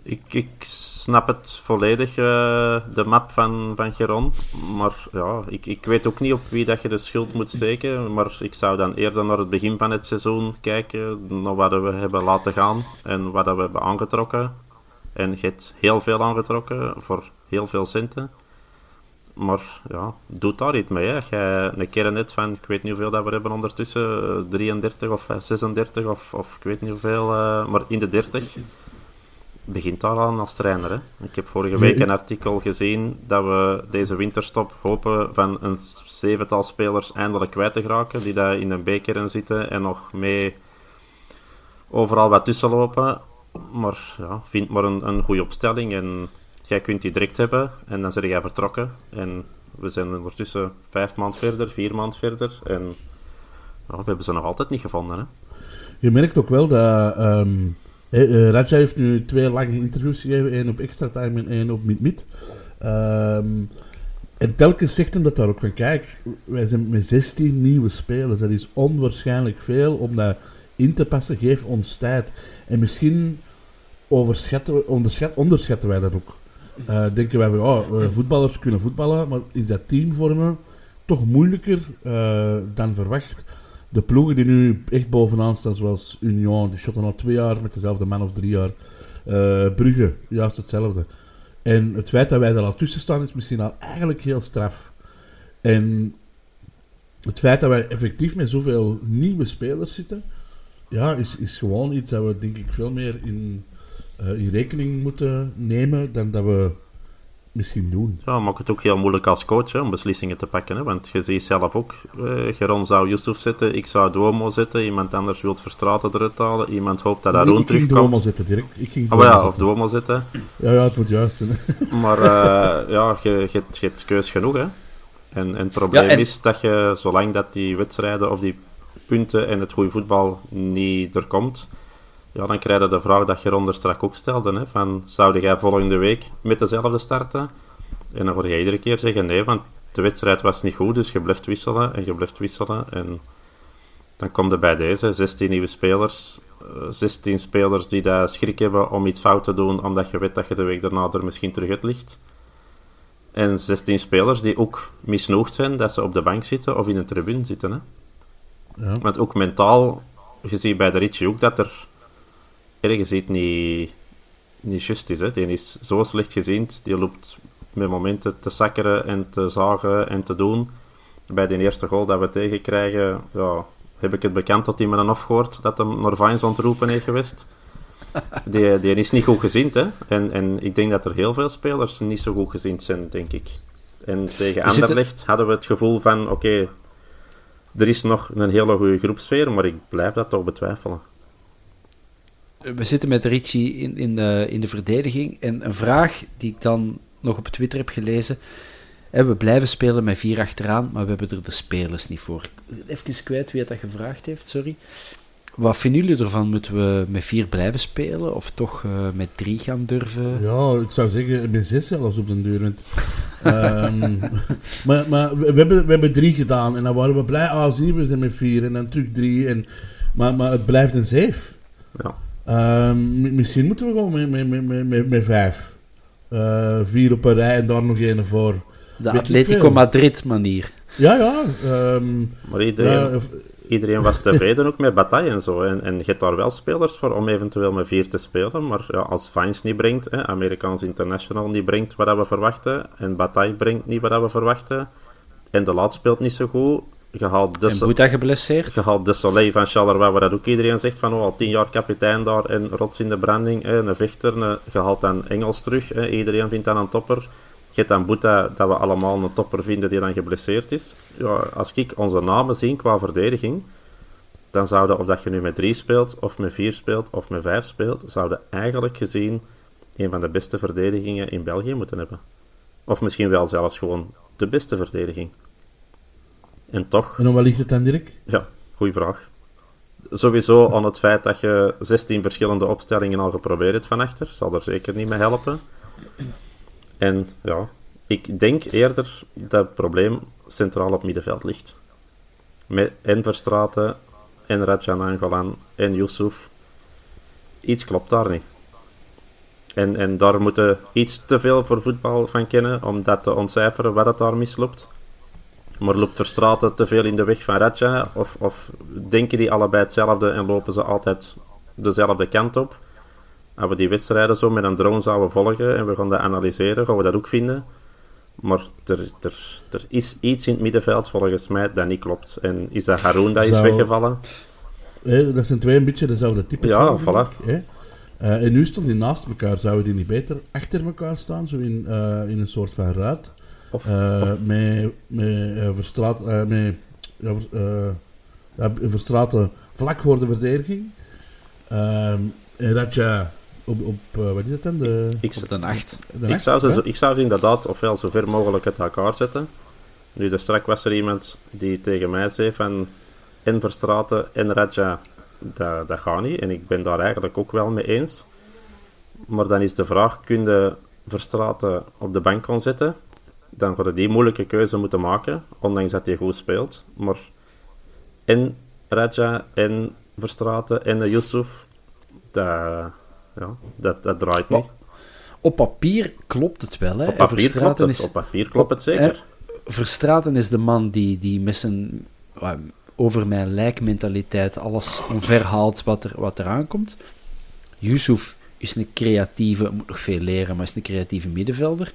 Ik, ik snap het volledig, eh, de map van, van Geron. Maar ja, ik, ik weet ook niet op wie dat je de schuld moet steken. Maar ik zou dan eerder naar het begin van het seizoen kijken. Naar wat we hebben laten gaan en wat dat we hebben aangetrokken. En je hebt heel veel aangetrokken voor heel veel centen. Maar ja, doe daar iets mee. Hè. Jij een keer net van, ik weet niet hoeveel dat we hebben ondertussen, eh, 33 of eh, 36 of, of ik weet niet hoeveel, eh, maar in de 30 begint daar aan als trainer. Hè. Ik heb vorige week een artikel gezien dat we deze winterstop hopen van een zevental spelers eindelijk kwijt te geraken, die daar in een beker zitten en nog mee overal wat tussen lopen. Maar ja, vind maar een, een goede opstelling en jij kunt die direct hebben en dan ben jij vertrokken. En we zijn ondertussen vijf maand verder, vier maand verder en we hebben ze nog altijd niet gevonden. Hè. Je merkt ook wel dat... eh, Raja heeft nu twee lange interviews gegeven. één op extra time en één op mid-mid. Ehm, en telkens zegt hem dat daar ook van... Kijk, wij zijn met 16 nieuwe spelers. Dat is onwaarschijnlijk veel om dat in te passen. Geef ons tijd. En misschien overschatten we, onderschat, onderschatten wij dat ook. Eh, denken wij, oh, eh, voetballers kunnen voetballen, maar is dat team vormen toch moeilijker eh, dan verwacht? De ploegen die nu echt bovenaan staan, zoals Union, die shotten al twee jaar met dezelfde man of drie jaar. Brugge, juist hetzelfde. En het feit dat wij er al tussen staan, is misschien al eigenlijk heel straf. En het feit dat wij effectief met zoveel nieuwe spelers zitten, ja, is, is gewoon iets dat we denk ik veel meer in, eh, in rekening moeten nemen dan dat we misschien doen. Ja, maakt het ook heel moeilijk als coach hè, om beslissingen te pakken. Hè, want je ziet zelf ook, eh Geron zou Yusuf zetten, ik zou Duomo zetten, iemand anders wil Verstraten eruit halen, iemand hoopt dat ik, Haroon ik ging Duomo terugkomt. zetten, direct. Ik ging Oh ja, Duomo of. Duomo zetten. Ja, ja, het moet juist zijn. *laughs* Maar eh, ja, je, je, hebt- je hebt keus genoeg. Hè. En, en het probleem Ja, en- is dat je, zolang dat die wedstrijden of die punten en het goede voetbal niet er komt, ja, dan krijg je de vraag dat je eronder straks ook stelde. Hè, van, zou jij volgende week met dezelfde starten? En dan hoor je iedere keer zeggen nee, want de wedstrijd was niet goed, dus je blijft wisselen en je blijft wisselen. En dan komt er bij deze 16 nieuwe spelers. 16 spelers die daar schrik hebben om iets fout te doen, omdat je weet dat je de week daarna er misschien terug uit ligt. En 16 spelers die ook misnoegd zijn dat ze op de bank zitten of in een tribune zitten. Hè. Ja. Want ook mentaal, je ziet bij de Ritchie ook dat er ergens iets niet, niet juist is. Hè. Die is zo slecht gezien, die loopt met momenten te sakkeren en te zagen en te doen. Bij de eerste goal dat we tegenkrijgen, ja, heb ik het bekend dat hij me dan afgehoord dat hem naar Vines aan het roepen heeft geweest. *laughs* Die, die is niet goed gezind, hè. En, en ik denk dat er heel veel spelers niet zo goed gezind zijn, denk ik. En tegen Anderlecht hadden we het gevoel van, oké, er is nog een hele goede groepsfeer, maar ik blijf dat toch betwijfelen. We zitten met Richie in, in, de, in de verdediging. En een vraag die ik dan nog op Twitter heb gelezen. Hè, we blijven spelen met vier achteraan, maar we hebben er de spelers niet voor. Even kwijt wie het dat gevraagd heeft, sorry. Wat vinden jullie ervan? Moeten we met vier blijven spelen? Of toch eh, met drie gaan durven? Ja, ik zou zeggen, met zes zelfs op de deur. Want, ehm, *laughs* maar maar we, hebben, we hebben drie gedaan en dan waren we blij. Ah, zie je, we zijn met vier en dan terug drie. En, maar, maar het blijft een zeef. Ja. Ehm, mi- misschien moeten we gewoon met, met, met, met, met, met vijf. Eh, vier op een rij en daar nog één voor. De Weet Atletico. Madrid manier. Ja, ja. ehm, Maar iedereen, ja, eh, iedereen was *laughs* tevreden ook met Bataille en zo. En, en je hebt daar wel spelers voor om eventueel met vier te spelen. Maar ja, als Vines niet brengt, hè, Amerikaans International niet brengt wat dat we verwachten. En Bataille brengt niet wat dat we verwachten. En de laat speelt niet zo goed. Je haalt de, En Boeta geblesseerd. je haalt de Soleil van Charleroi, waar dat ook iedereen zegt van oh, al tien jaar kapitein daar en rots in de branding. Hè, een vechter, een, je haalt dan Engels terug. Iedereen vindt dan een topper. Je dan Boeta, dat we allemaal een topper vinden die dan geblesseerd is. Ja, als ik onze namen zie qua verdediging, dan zouden, of dat je nu met drie speelt, of met vier speelt, of met vijf speelt, zouden eigenlijk gezien een van de beste verdedigingen in België moeten hebben. Of misschien wel zelfs gewoon de beste verdediging. En toch... en wat ligt het dan, Dirk? Ja, goede vraag. Sowieso aan het feit dat je 16 verschillende opstellingen al geprobeerd hebt van achter, zal er zeker niet mee helpen. En ja, ik denk eerder dat het probleem centraal op middenveld ligt. Met en Verstraten, en Rajan Angolan, en Yusuf. Iets klopt daar niet. En, en daar moeten iets te veel voor voetbal van kennen om dat te ontcijferen wat het daar misloopt. Maar loopt Verstraten te veel in de weg van Raja? Of, of denken die allebei hetzelfde en lopen ze altijd dezelfde kant op? Als we die wedstrijden zo met een drone zouden volgen en we gaan dat analyseren, gaan we dat ook vinden. Maar er, er, er is iets in het middenveld volgens mij dat niet klopt. En is dat Haroun dat is Zou- weggevallen? Dat zijn twee een beetje dezelfde types. Ja, van, voilà. hè. Eh, en nu staan die naast elkaar. Zouden die niet beter achter elkaar staan? Zo in, eh, in een soort van ruit. Of, Eh, of- met met, verstraat, met ja, ver- eh, ja, verstraten vlak voor de verdediging. Ehm, en dat je op, op eh, wat is dat dan? De, ik, Op de nacht. de Ik zou, ze, zo- ik zou ze inderdaad ofwel zo ver mogelijk uit elkaar zetten. Nu, daar straks was er iemand die tegen mij zei van... En Verstraten en Raja, dat, dat gaat niet. En ik ben daar eigenlijk ook wel mee eens. Maar dan is de vraag, kun je Verstraten op de bank gaan zetten? Dan je die moeilijke keuze moeten maken, ondanks dat hij goed speelt. Maar en Raja en Verstraten en Yusuf, dat, ja, dat, dat draait niet. Op papier klopt het wel. Hè. Op papier klopt het, is- op papier klopt het zeker. Verstraten is de man die, die met zijn over mijn lijkmentaliteit alles omverhaalt wat er, wat er aankomt. Yusuf is een creatieve, moet nog veel leren, maar is een creatieve middenvelder.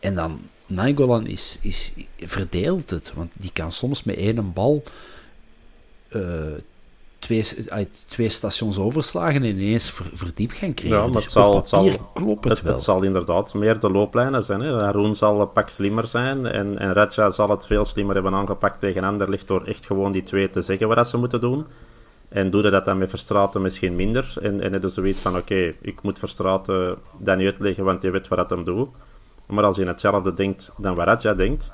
En dan Nainggolan is, is verdeelt het, want die kan soms met één bal eh, twee, uit twee stations overslagen en ineens ver, verdiep gaan creëren. Ja, maar Dus het zal- op het zal- papier klopt het, Het, wel. het zal inderdaad meer de looplijnen zijn. Hè. Zal een pak slimmer zijn en, en Raja zal het veel slimmer hebben aangepakt tegen Anderlecht door echt gewoon die twee te zeggen wat ze moeten doen. En doe dat dan met Verstraten misschien minder. En, en het is zoiets van, oké, ik moet Verstraten dat niet uitleggen, want je weet wat dat hem doet. Maar als je hetzelfde denkt dan wat Raja denkt,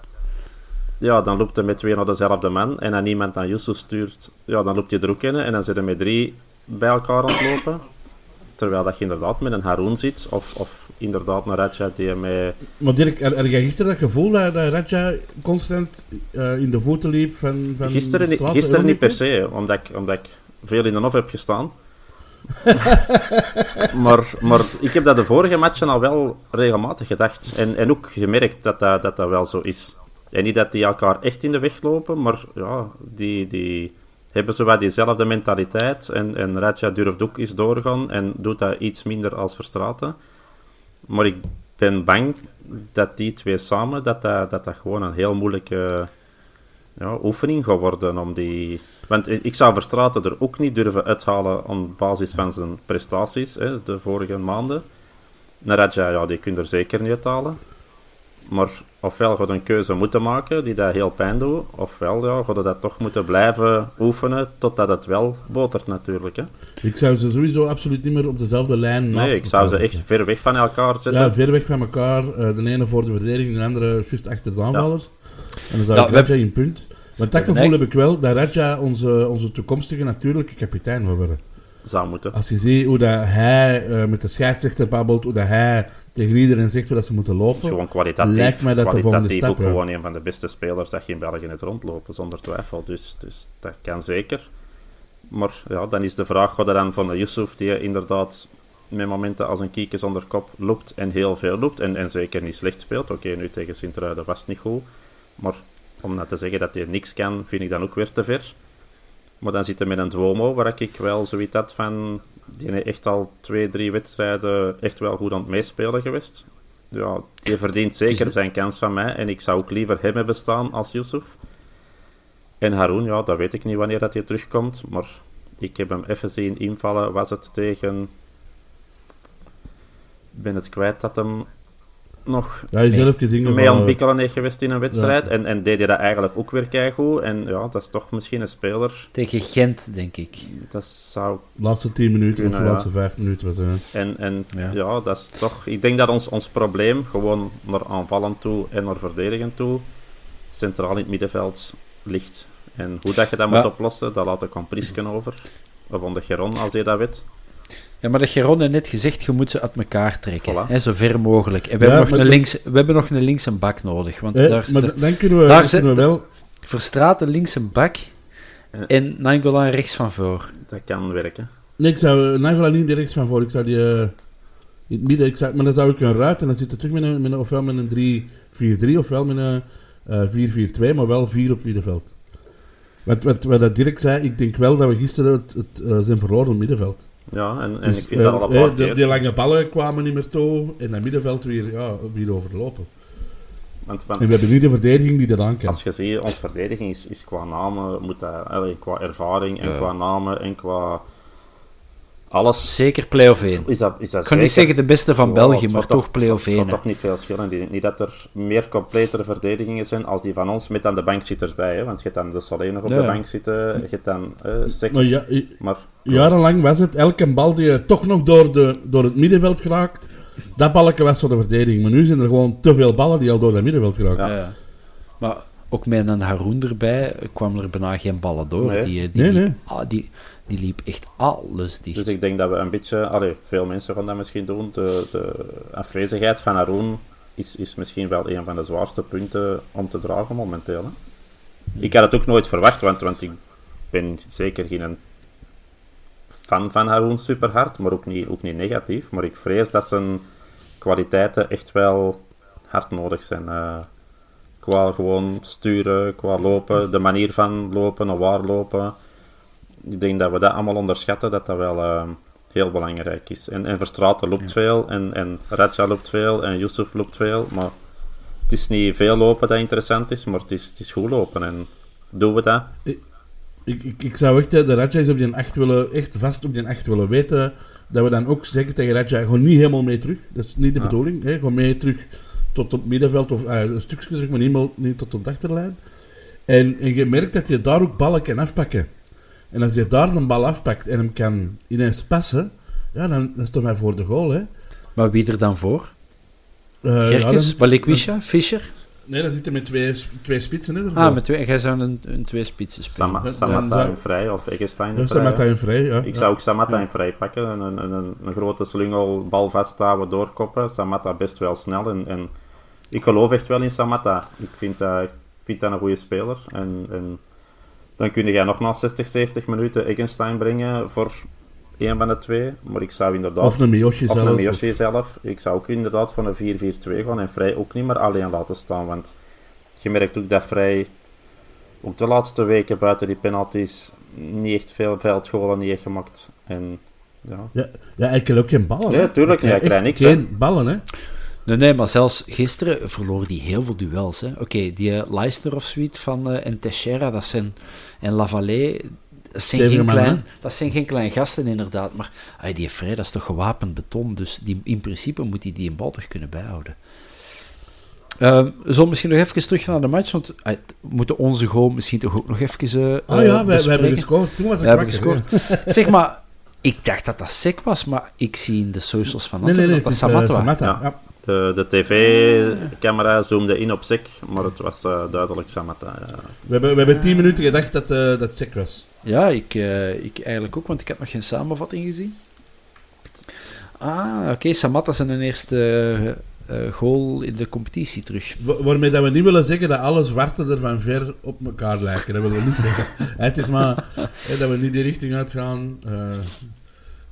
ja, dan loopt hij met twee naar dezelfde man. En als niemand aan Yusuf stuurt, ja, dan loopt je er ook in. En dan zitten met drie bij elkaar aan het lopen. terwijl dat je inderdaad met een Haroon zit, of, of inderdaad een Raja die met... Maar Dirk, had jij gisteren dat gevoel dat, dat Raja constant eh, in de voeten liep van, van Gisteren, niet- gisteren niet per se, omdat ik, omdat ik veel in de hof heb gestaan. *laughs* maar, maar ik heb dat de vorige matchen al wel regelmatig gedacht. En, en ook gemerkt dat dat, dat dat wel zo is. En niet dat die elkaar echt in de weg lopen, maar ja, die, die hebben zowat diezelfde mentaliteit. En, en Raja durft ook eens doorgaan en doet dat iets minder als Verstraten. Maar ik ben bang dat die twee samen, dat dat, dat, dat gewoon een heel moeilijke ja, oefening gaat worden. Om die... Want ik zou Verstraten er ook niet durven uithalen op basis van zijn prestaties hè, de vorige maanden. Naraja, ja, die kun je er zeker niet uithalen. Maar ofwel gaat een keuze moeten maken die dat heel pijn doet, ofwel ja, gaat dat toch moeten blijven oefenen totdat het wel botert natuurlijk. Hè. Ik zou ze sowieso absoluut niet meer op dezelfde lijn naast Nee, ik zou ze echt ver weg van elkaar zetten. Ja, ver weg van elkaar. eh, de ene voor de verdediging, de andere juist achter de aanvaller. En dan zou Ja, ik Raja in punt. Want dat gevoel heb ik wel, dat Raja onze, onze toekomstige natuurlijke kapitein wil worden. Zou moeten. Als je ziet hoe dat hij eh, met de scheidsrechter babbelt, hoe dat hij tegen iedereen zegt hoe dat ze moeten lopen. Gewoon kwalitatief, Lijkt mij dat de kwalitatief stap, ook ja. gewoon een van de beste spelers dat je in België net rondlopen, zonder twijfel. Dus, dus dat kan zeker. Maar ja, dan is de vraag, gaat er dan van de Yusuf, die inderdaad met momenten als een kieken zonder kop loopt en heel veel loopt, en, en zeker niet slecht speelt. Oké, nu tegen Sint-Truiden was het niet goed. Maar om nou te zeggen dat hij niks kan, vind ik dan ook weer te ver. Maar dan zit hij met een Duomo, waar ik wel zoiets had van... Die heeft echt al twee, drie wedstrijden echt wel goed aan het meespelen geweest. Ja, die verdient zeker zijn kans van mij. En ik zou ook liever hem hebben staan als Yusuf. En Haroon, ja, dat weet ik niet wanneer dat hij terugkomt. Maar ik heb hem even zien invallen. Was het tegen... Ik ben het kwijt dat hem nog Ja, je zelf gezien mee aan het van, bikkelen heeft geweest in een wedstrijd. En, en deed hij dat eigenlijk ook weer keigoed. En ja, dat is toch misschien een speler. Tegen Gent, denk ik. Dat zou de laatste 10 minuten of de laatste 5 minuten. Was, eh, En, en Ja. ja. dat is toch... Ik denk dat ons, ons probleem, gewoon naar aanvallen toe en naar verdedigen toe, centraal in het middenveld ligt. En hoe dat je dat moet oplossen, dat laat de Comprisken over. Of aan de Geron, als je dat weet. Ja, maar de Geron heeft net gezegd, je moet ze uit elkaar trekken. Voilà. Hè, zo ver mogelijk. En we, Ja, hebben nog een de- links, we hebben nog een linkse bak nodig. Want eh, daar maar dan kunnen we, daar dan kunnen we wel... Verstraten linkse bak Ja. en Nangolan rechts van voor. Dat kan werken. Nee, ik zou Nagola niet direct van voor. Ik zou die... eh, in het midden, ik zou, maar dan zou ik een ruit en dan zit er terug met een, met een, ofwel met een 3-4-3 ofwel met een eh 4-4-2, maar wel 4 op middenveld. Wat, wat, wat dat Dirk zei, ik denk wel dat we gisteren het, het, eh, zijn verloren op middenveld. Ja, en, en Dus, ik vind dat eh, al een eh, paar die, lange ballen kwamen niet meer toe en dat middenveld weer, ja, weer overlopen. Want, want En we hebben niet de verdediging die eraan kan. als je ziet, onze verdediging is, is qua namen, moet dat, allee, qua ervaring en Ja. qua namen en qua alles... Zeker play-off 1. Is dat, is dat Ik kan niet zeggen de beste van België, het maar toch play-off Het zal 1. hè. toch niet veel schillen. Ik denk niet dat er meer completere verdedigingen zijn als die van ons, met dan de bankzitters bij. Hè? Want je hebt dan de Salé nog op Ja, de bank zitten, je hebt dan eh Sek, Maar ja, maar jarenlang was het, elke bal die je toch nog door, de, door het middenveld geraakt, dat balken was voor de verdediging. Maar nu zijn er gewoon te veel ballen die al door het middenveld geraken. Ja. Ja. Maar ook met een Haroon erbij kwamen er bijna geen ballen door. Nee. Die, die, Nee, liep, nee. ah, die, die liep echt alles dicht. Dus ik denk dat we een beetje, allee, veel mensen gaan dat misschien doen. De, de afwezigheid van Haroon is, is misschien wel een van de zwaarste punten om te dragen momenteel. Hè? Ik had het ook nooit verwacht, want, want ik ben zeker geen fan van Haroon super hard, maar ook niet, ook niet negatief. Maar ik vrees dat zijn kwaliteiten echt wel hard nodig zijn. eh, qua gewoon sturen, qua lopen, de manier van lopen, naar waar lopen ik denk dat we dat allemaal onderschatten, dat dat wel eh, heel belangrijk is. En, en Verstraeten loopt veel, en, en Raja loopt veel, en Yusuf loopt veel, maar het is niet veel lopen dat interessant is, maar het is, het is goed lopen. En doen we dat? Ik, ik, ik zou echt de Raja is op die 8 willen, echt vast op die 8 willen weten. Dat we dan ook zeggen tegen Raja, gewoon niet helemaal mee terug. Dat is niet de Ja. bedoeling. Hè? Gewoon mee terug tot het middenveld of eh, een stukje terug, maar niet, helemaal- niet tot op de achterlijn. En, en je merkt dat je daar ook ballen kan afpakken. En als je daar een bal afpakt en hem kan ineens passen, ja, dan, dan is het toch maar voor de goal. Hè? Maar wie er dan voor? Eh, ja, Gerkes, Fischer? Nee, dan zitten met twee, twee spitsen. Hè, ah, met twee, en jij zou een, een twee spitsen spelen. Sama, ja, in vrij of Eggestein vrij. Samatta in vrij, ja. Ik zou ook Samatta in vrij pakken. Een, een, een, een grote slungel, bal vasthouden, doorkoppen. Samatta best wel snel. En, en ik geloof echt wel in Samatta. Ik vind dat, ik vind dat een goede speler. En, en dan kun je nogmaals 60, 70 minuten Eggenstein brengen voor een van de twee. Maar ik zou inderdaad... Of een Miyoshi of zelf. een Miyoshi zelf. Ik zou ook inderdaad voor een 4-4-2 gaan. En Vrij ook niet meer alleen laten staan. Want je merkt ook dat Vrij ook de laatste weken buiten die penalties niet echt veel veldgolen niet heeft gemaakt. En ja, Ja, ja, hij ook geen ballen. Nee, hè. tuurlijk hij krijgt niks, Geen ballen, hè. Nee, nee, maar zelfs gisteren verloor hij heel veel duels. hè. Oké, die uh, Leicester of zoiets van eh, en Teixeira, dat zijn, en Lavallée, dat zijn, geen klein, dat zijn geen klein gasten inderdaad. Maar ay, die Vrij, dat is toch gewapend beton. Dus die, in principe moet hij die een bal toch kunnen bijhouden. Uh, we zullen misschien nog even terug naar de match, want ay, we moeten onze goal misschien toch ook nog even uh, Oh ja, wij, wij hebben gescoord. Toen was We het hebben kwakker, gescoord. *laughs* zeg maar, ik dacht dat dat sick was, maar ik zie in de socials van hè. Nee, nee, nee. dat Het dat is, eh, Samatta. Ja. Ja. De, de tv-camera zoomde in op Sek, maar het was eh, duidelijk Samatta. ja. We hebben, we hebben tien minuten gedacht dat eh, dat sec was. Ja, ik, eh, ik eigenlijk ook, want ik had nog geen samenvatting gezien. Ah, oké, Samatta zijn eerste eh, eh, goal in de competitie terug. Wa- Waarmee dat we niet willen zeggen dat alle zwarten er van ver op elkaar lijken. Dat willen we niet zeggen. *laughs* Het is maar dat we niet die richting uitgaan.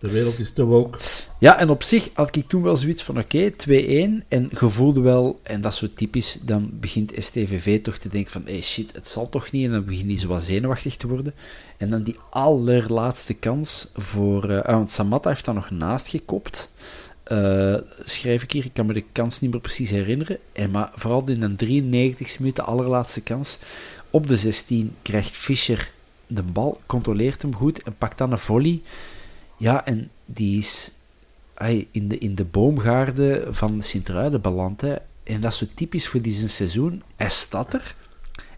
De wereld is te woke. Ja, en op zich had ik toen wel zoiets van, oké, 2-1, en gevoelde wel, en dat is zo typisch, dan begint STVV toch te denken van, hey shit, het zal toch niet, en dan begint hij zo wat zenuwachtig te worden. En dan die allerlaatste kans voor, eh, ah, want Samatta heeft daar nog naast gekopt, Eh, schrijf ik hier, ik kan me de kans niet meer precies herinneren, en maar vooral in een 93 minuut, de allerlaatste kans, op de 16 krijgt Fischer de bal, controleert hem goed, en pakt dan een volley. Ja, en die is hij in de, in de boomgaarden van Sint-Truiden beland. Hè. En dat is zo typisch voor die zijn seizoen. Hij staat er.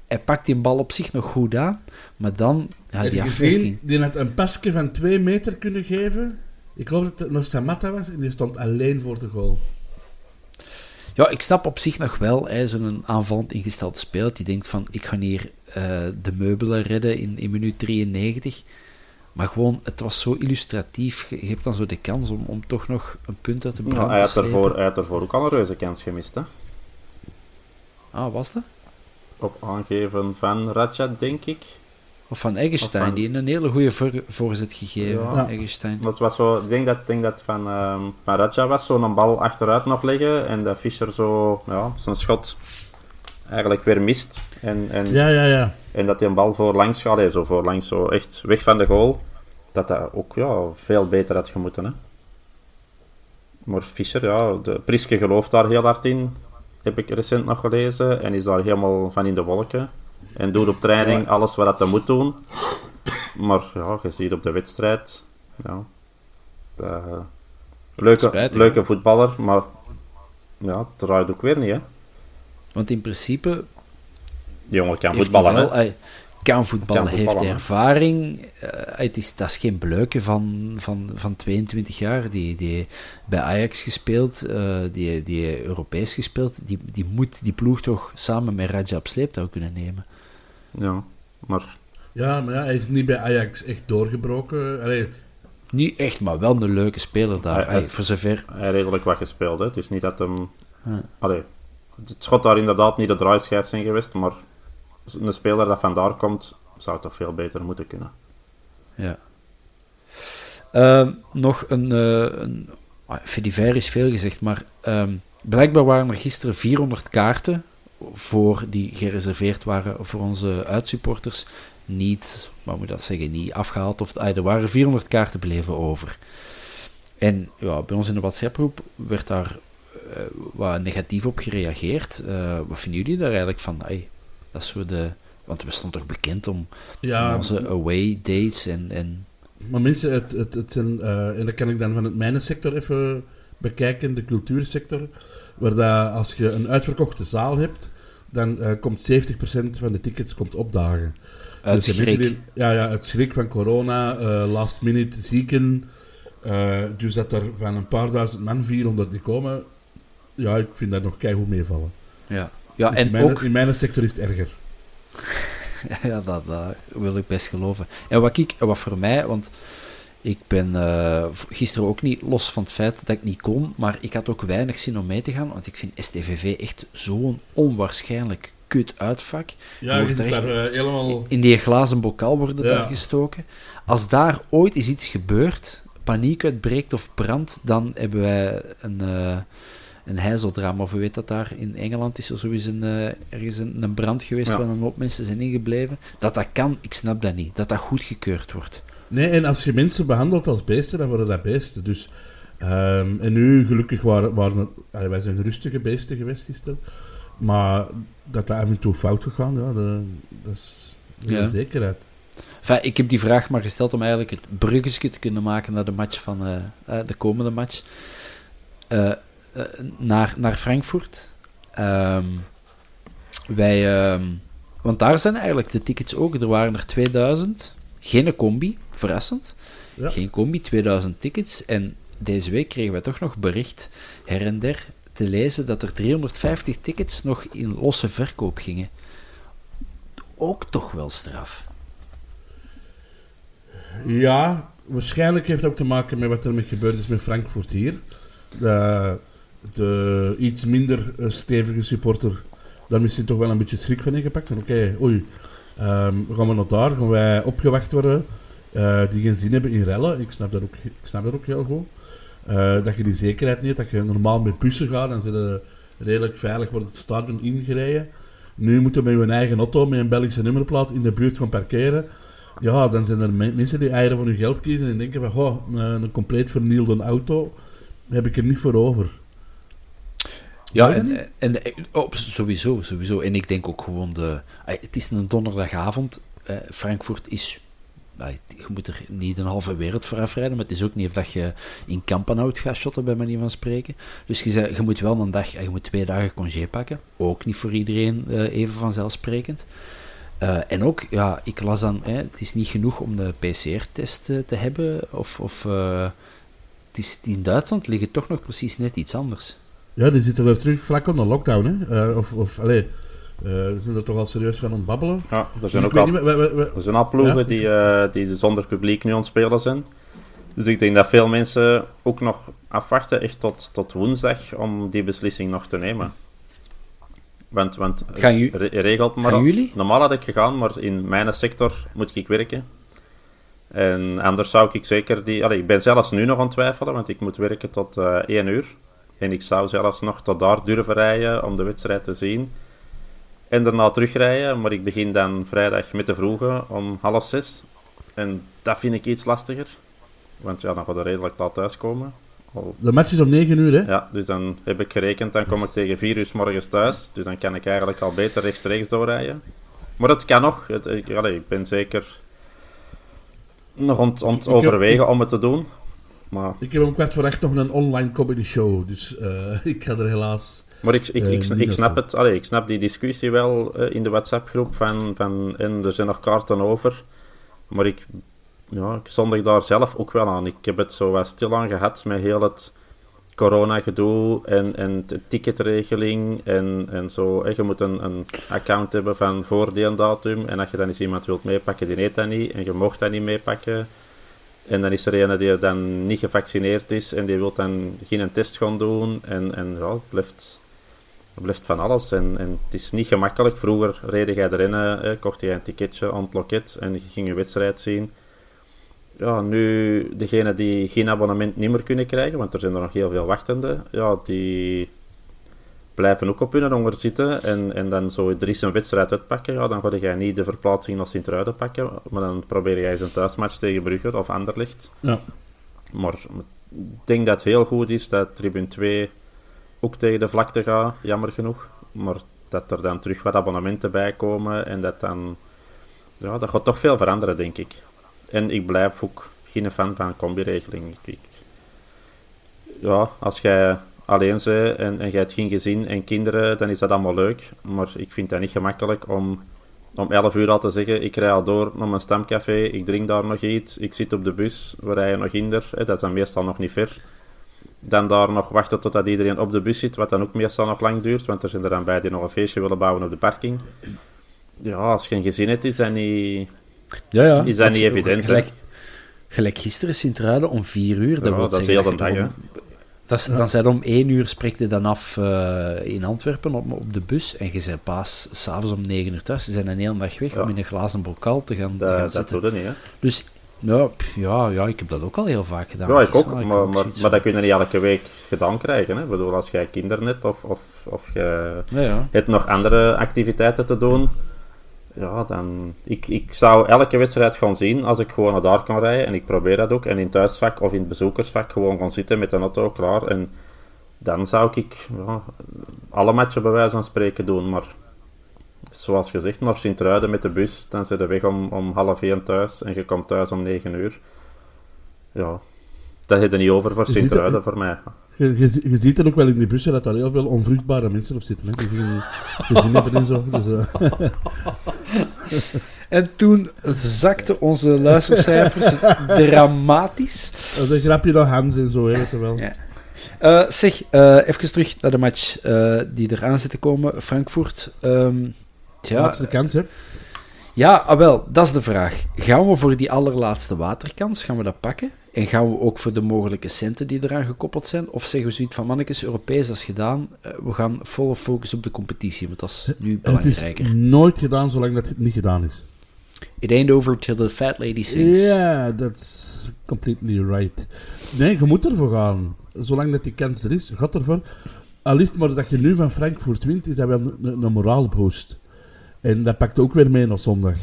Hij pakt die bal op zich nog goed aan. Maar dan, ja, die afwerking. Die had een pasje van twee meter kunnen geven. Ik geloof dat het nog Samatta was en die stond alleen voor de goal. Ja, ik snap op zich nog wel. Zo'n aanvallend ingestelde speler die denkt van, ik ga hier eh, de meubelen redden in, in minuut 93. Maar gewoon, het was zo illustratief. Je, hebt dan zo de kans om, om toch nog een punt uit de brand hij, te had ervoor, hij had ervoor ook al een reuze kans gemist. Hè? Ah, was dat? Op aangeven van Ratchat, denk ik. Of van Eggestein, Of van- die een hele goede voor, voorzet gegeven. Ja. Eggestein. Het was zo, ik denk dat, ik denk dat van, ehm van Ratchat was, zo'n bal achteruit nog leggen en dat Fischer zo, ja, zijn schot eigenlijk weer mist. En, en, Ja, ja, ja. En dat hij een bal voorlangs gaat, zo voorlangs, zo echt weg van de goal. Dat dat ook ja, veel beter had gemoeten. Hè. Maar Fischer, ja, de Priske gelooft daar heel hard in, heb ik recent nog gelezen. En is daar helemaal van in de wolken. En doet op training alles wat hij moet doen. Maar ja, je ziet op de wedstrijd, ja, leuke, Spijtig, leuke voetballer, maar ja, het draait ook weer niet. Hè. Want in principe Die jongen kan heeft voetballen, wel, hè. kan voetballen, Kan heeft voetballen, ervaring. Eh, het is, dat is geen bleuke van, van, van 22 jaar. Die, die bij Ajax gespeeld, eh, die, die Europees gespeeld. Die, die moet die ploeg toch samen met Raja op sleeptouw kunnen nemen. Ja, maar Ja, maar ja, hij is niet bij Ajax echt doorgebroken. Allee, Niet echt, maar wel een leuke speler daar. Hij- voor zover. hij redelijk wat gespeeld. Hè. Het is niet dat hem... Ja. Allee, het schot daar inderdaad niet de draaischijf zijn geweest, maar een speler dat vandaar komt, zou toch veel beter moeten kunnen. Ja. Ehm, nog een, eh een ah, Fediver is veel gezegd, maar ehm, blijkbaar waren er gisteren 400 kaarten voor die gereserveerd waren voor onze uitsupporters. Niet, wat moet dat zeggen, niet afgehaald. Of, ah, er waren 400 kaarten bleven over. En ja, bij ons in de WhatsApp-groep werd daar eh, wat negatief op gereageerd. Eh, wat vinden jullie daar eigenlijk van? Ai, dat is zo de... Want we stonden toch bekend om ja, onze away dates en, en maar mensen, het, het, het zijn, eh, en dat kan ik dan van het mijnensector even bekijken, de cultuursector, waar dat, als je een uitverkochte zaal hebt, dan eh, komt 70% van de tickets komt opdagen. uit Dus schrik. die- ja, ja, het schrik van corona, eh, last minute zieken. dus dat er van een paar duizend man 400 niet komen, ja, ik vind dat nog keihard meevallen. Ja. Ja, in, en mijn, ook... in mijn sector is het erger. *laughs* Ja, dat, dat wil ik best geloven. En wat, ik, wat voor mij, want ik ben uh, gisteren ook niet, los van het feit dat ik niet kon, maar ik had ook weinig zin om mee te gaan, want ik vind STVV echt zo'n onwaarschijnlijk kut uitvak. Ja, je, je zit daar uh, helemaal... In die glazen bokaal worden ja. daar gestoken. Als daar ooit is iets gebeurd, paniek uitbreekt of brand, dan hebben wij een... Uh, een heizeldrama, of hoe weet dat daar? In Engeland is er sowieso een, uh, ergens een, een, brand geweest ja. waar een hoop mensen zijn ingebleven. Dat dat kan, ik snap dat niet. Dat dat goedgekeurd wordt. Nee, en als je mensen behandelt als beesten, dan worden dat beesten. Dus, um, en nu, gelukkig, waren, waren allee, wij zijn rustige beesten geweest gisteren. Maar dat dat af en toe fout gegaan, ja, dat, dat is een ja. zekerheid. Enfin, ik heb die vraag maar gesteld om eigenlijk het bruggetje te kunnen maken naar de match van uh, uh, de komende match. Uh, naar, naar Frankfurt. Um, wij, um, want daar zijn eigenlijk de tickets ook. Er waren er 2000. Geen combi, verrassend. Ja. Geen combi, 2000 tickets. En deze week kregen wij toch nog bericht, her en der, te lezen dat er 350 tickets nog in losse verkoop gingen. Ook toch wel straf. Ja, waarschijnlijk heeft het ook te maken met wat er met gebeurd is met Frankfurt hier. De, de iets minder stevige supporter daar misschien toch wel een beetje schrik van ingepakt. Van oké, oei, um, gaan we naar daar, gaan wij opgewacht worden, uh, die geen zin hebben in rellen. Ik snap dat ook, ik snap dat ook heel goed. Uh, dat je die zekerheid niet, dat je normaal met bussen gaat, zit je redelijk veilig wordt het stadion ingereden. Nu moeten we met je eigen auto, met een Belgische nummerplaat, in de buurt gaan parkeren. Ja, dan zijn er mensen die eieren van hun geld kiezen en denken van, goh, een compleet vernielde auto heb ik er niet voor over. Ja, en, en, oh, sowieso, sowieso. En ik denk ook gewoon de... Het is een donderdagavond. Eh, Frankfurt is... Je moet er niet een halve wereld voor afrijden, maar het is ook niet of dat je in Kampenhout gaat shotten, bij manier van spreken. Dus je, je moet wel een dag, je moet twee dagen congé pakken. Ook niet voor iedereen even vanzelfsprekend. Uh, en ook, ja, ik las dan, hè, het is niet genoeg om de PCR-test uh, te hebben, of, of het is, in Duitsland liggen toch nog precies net iets anders. Ja, die zitten weer terug vlak onder lockdown, hè. Uh, of, of, allee, uh, we zijn er toch al serieus van ontbabbelen. Ja, er zijn ook al, niet, we, we, we, er zijn al ploegen ja? die, uh, die zonder publiek nu aan het spelen zijn. Dus ik denk dat veel mensen ook nog afwachten, echt tot, tot woensdag, om die beslissing nog te nemen. Want, want gaan re regelt maar... Gaan jullie? Normaal had ik gegaan, maar in mijn sector moet ik werken. En anders zou ik zeker die... Allee, ik ben zelfs nu nog aan het twijfelen, want ik moet werken tot uh, 1 uur. En ik zou zelfs nog tot daar durven rijden om de wedstrijd te zien. En daarna terugrijden, maar ik begin dan vrijdag met de vroege om half zes. En dat vind ik iets lastiger. Want ja, dan gaat er redelijk laat thuiskomen. Al... De match is om 9 uur, hè? Ja, dus dan heb ik gerekend, dan kom ik tegen 4 uur s morgens thuis. Dus dan kan ik eigenlijk al beter rechtstreeks doorrijden. Maar het kan nog. Het, ik, allee, ik ben zeker nog aan het overwegen om het te doen. Maar... Ik heb om kwart voor acht nog een online comedy show, dus uh, *laughs* ik ga er helaas... Maar ik, ik, ik, ik snap het, allee, ik snap die discussie wel uh, in de WhatsApp-groep van, van en er zijn nog kaarten over. Maar ik, ja, ik zondig daar zelf ook wel aan. Ik heb het zo wat stilaan gehad met heel het corona-gedoe en, en de ticketregeling en, en zo. Je moet een, een account hebben van voor die datum. En als je dan eens iemand wilt meepakken, die eet dat niet. En je mocht dat niet meepakken. En dan is er een die dan niet gevaccineerd is en die wil dan geen test gaan doen. En, en ja, het blijft, blijft van alles. En, en het is niet gemakkelijk. Vroeger reed jij erin, eh, kocht je een ticketje aan het loket en je ging je wedstrijd zien. Ja, nu, degenen die geen abonnement niet meer kunnen krijgen, want er zijn er nog heel veel wachtenden, ja, die blijven ook op hun honger zitten en, en dan zo er is een wedstrijd uitpakken, ja, dan ga je niet de verplaatsing naar Sint-Truiden pakken, maar dan probeer jij eens een thuismatch tegen Brugge of Anderlecht. Ja. Maar ik denk dat het heel goed is dat Tribune 2 ook tegen de vlakte gaat, jammer genoeg. Maar dat er dan terug wat abonnementen bij komen en dat dan... Ja, dat gaat toch veel veranderen, denk ik. En ik blijf ook geen fan van combi-regeling. Ja, als jij alleen bent en, en jij hebt geen gezin en kinderen, dan is dat allemaal leuk. Maar ik vind dat niet gemakkelijk om om 11 uur al te zeggen, ik rij al door naar mijn stamcafé, ik drink daar nog iets, ik zit op de bus, we rijden nog hinder, hè, dat is dan meestal nog niet ver. Dan daar nog wachten totdat iedereen op de bus zit, wat dan ook meestal nog lang duurt, want er zijn er dan bij die nog een feestje willen bouwen op de parking. Ja, als je een gezin hebt, is dat niet, Ja, ja. is dat niet evident. Gelijk, gelijk gisteren Sint-Truiden om vier uur. Dat, Ja, dat is heel de dag, om- dat is, Dan zijn om één uur spreekt je dan af eh, in Antwerpen op, op de bus. En je bent pas s'avonds om negen uur thuis. Ze zijn een hele dag weg Ja. om in een glazen bokaal te gaan, te gaan Dat, dat zitten. doe je niet, hè. Dus ja, pff, ja, ja, ik heb dat ook al heel vaak gedaan. Ja, ik ook, maar, maar, dat kun je niet elke week gedaan krijgen. Hè. Ik bedoel, als jij kinderen hebt of, of, of je Ja, ja. hebt nog andere activiteiten te doen, ja, dan... Ik, ik zou elke wedstrijd gaan zien als ik gewoon naar daar kan rijden. En ik probeer dat ook. En in het thuisvak of in het bezoekersvak gewoon gaan zitten met de auto klaar. En dan zou ik ja, alle matchen bij wijze van spreken doen. Maar zoals gezegd, naar Sint-Truiden met de bus, dan zit je weg om, om half één thuis en je komt thuis om negen uur. Ja, dat heb je niet over voor Sint-Truiden het- voor mij. Je, je, je ziet dan ook wel in die bussen dat daar heel veel onvruchtbare mensen op zitten. Hè, die geen gezin hebben en zo. Dus, eh, *laughs* En toen zakten onze luistercijfers dramatisch. dat is een grapje naar Hans en zo, hè, weet je wel. Ja. Eh, zeg, eh, even terug naar de match die eraan zit te komen. Frankfurt. ehm, ja, Laatste kans, hè. ja ah, wel, dat is de vraag. Gaan we voor die allerlaatste waterkans, gaan we dat pakken? En gaan we ook voor de mogelijke centen die eraan gekoppeld zijn? Of zeggen we zoiets van, mannetjes, Europees, dat is gedaan. Eh, we gaan volle focus op de competitie, want dat is nu Het is belangrijker. nooit gedaan zolang dat het niet gedaan is. It ain't over till the fat lady sings. Ja, that's completely right. Nee, je moet ervoor gaan. Zolang dat die kans er is, gaat ervoor. Al is het maar dat je nu van Frankfurt wint, is dat wel een, een, een moraalboost. En dat pakt ook weer mee naar zondag.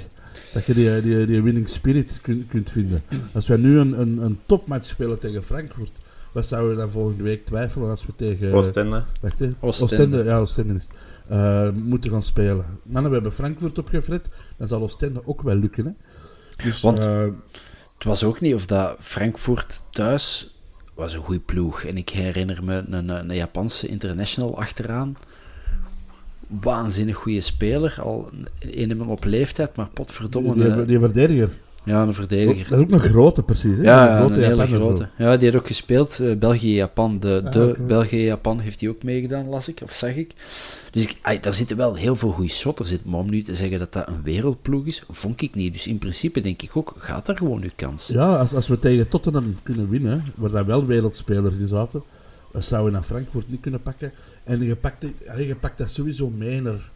Dat je die, die, die winning spirit kun- kunt vinden. Als wij nu een, een, een topmatch spelen tegen Frankfurt, wat zouden we dan volgende week twijfelen als we tegen... Oostende. Wacht, hè. Oostende. Oostende. ja, Oostende is. Eh, moeten gaan spelen. Mannen, we hebben Frankfurt opgefret. Dan zal Oostende ook wel lukken. Hè? Dus, Want- eh, Het was ook niet of dat Frankfurt thuis was een goede ploeg. En ik herinner me een, een Japanse international achteraan. Waanzinnig goede speler. Al een op leeftijd, maar potverdomme. die, die, een- die verdediger. ja, een verdediger. Dat is ook een grote, precies. Hè? Ja, een grote hele Japaner grote. zo. Ja, die had ook gespeeld. eh, België-Japan. De, Ah, de. België-Japan heeft hij ook meegedaan, las ik. Of zag ik. Dus ik, daar zitten wel heel veel goede shotters in. Maar om nu te zeggen dat dat een wereldploeg is, vond ik niet. Dus in principe denk ik ook, gaat daar gewoon uw kans. Ja, als, als we tegen Tottenham kunnen winnen, waar daar wel wereldspelers in zaten, dan zouden we naar Frankfurt niet kunnen pakken. En je pakt, allee, je pakt dat sowieso mee naar...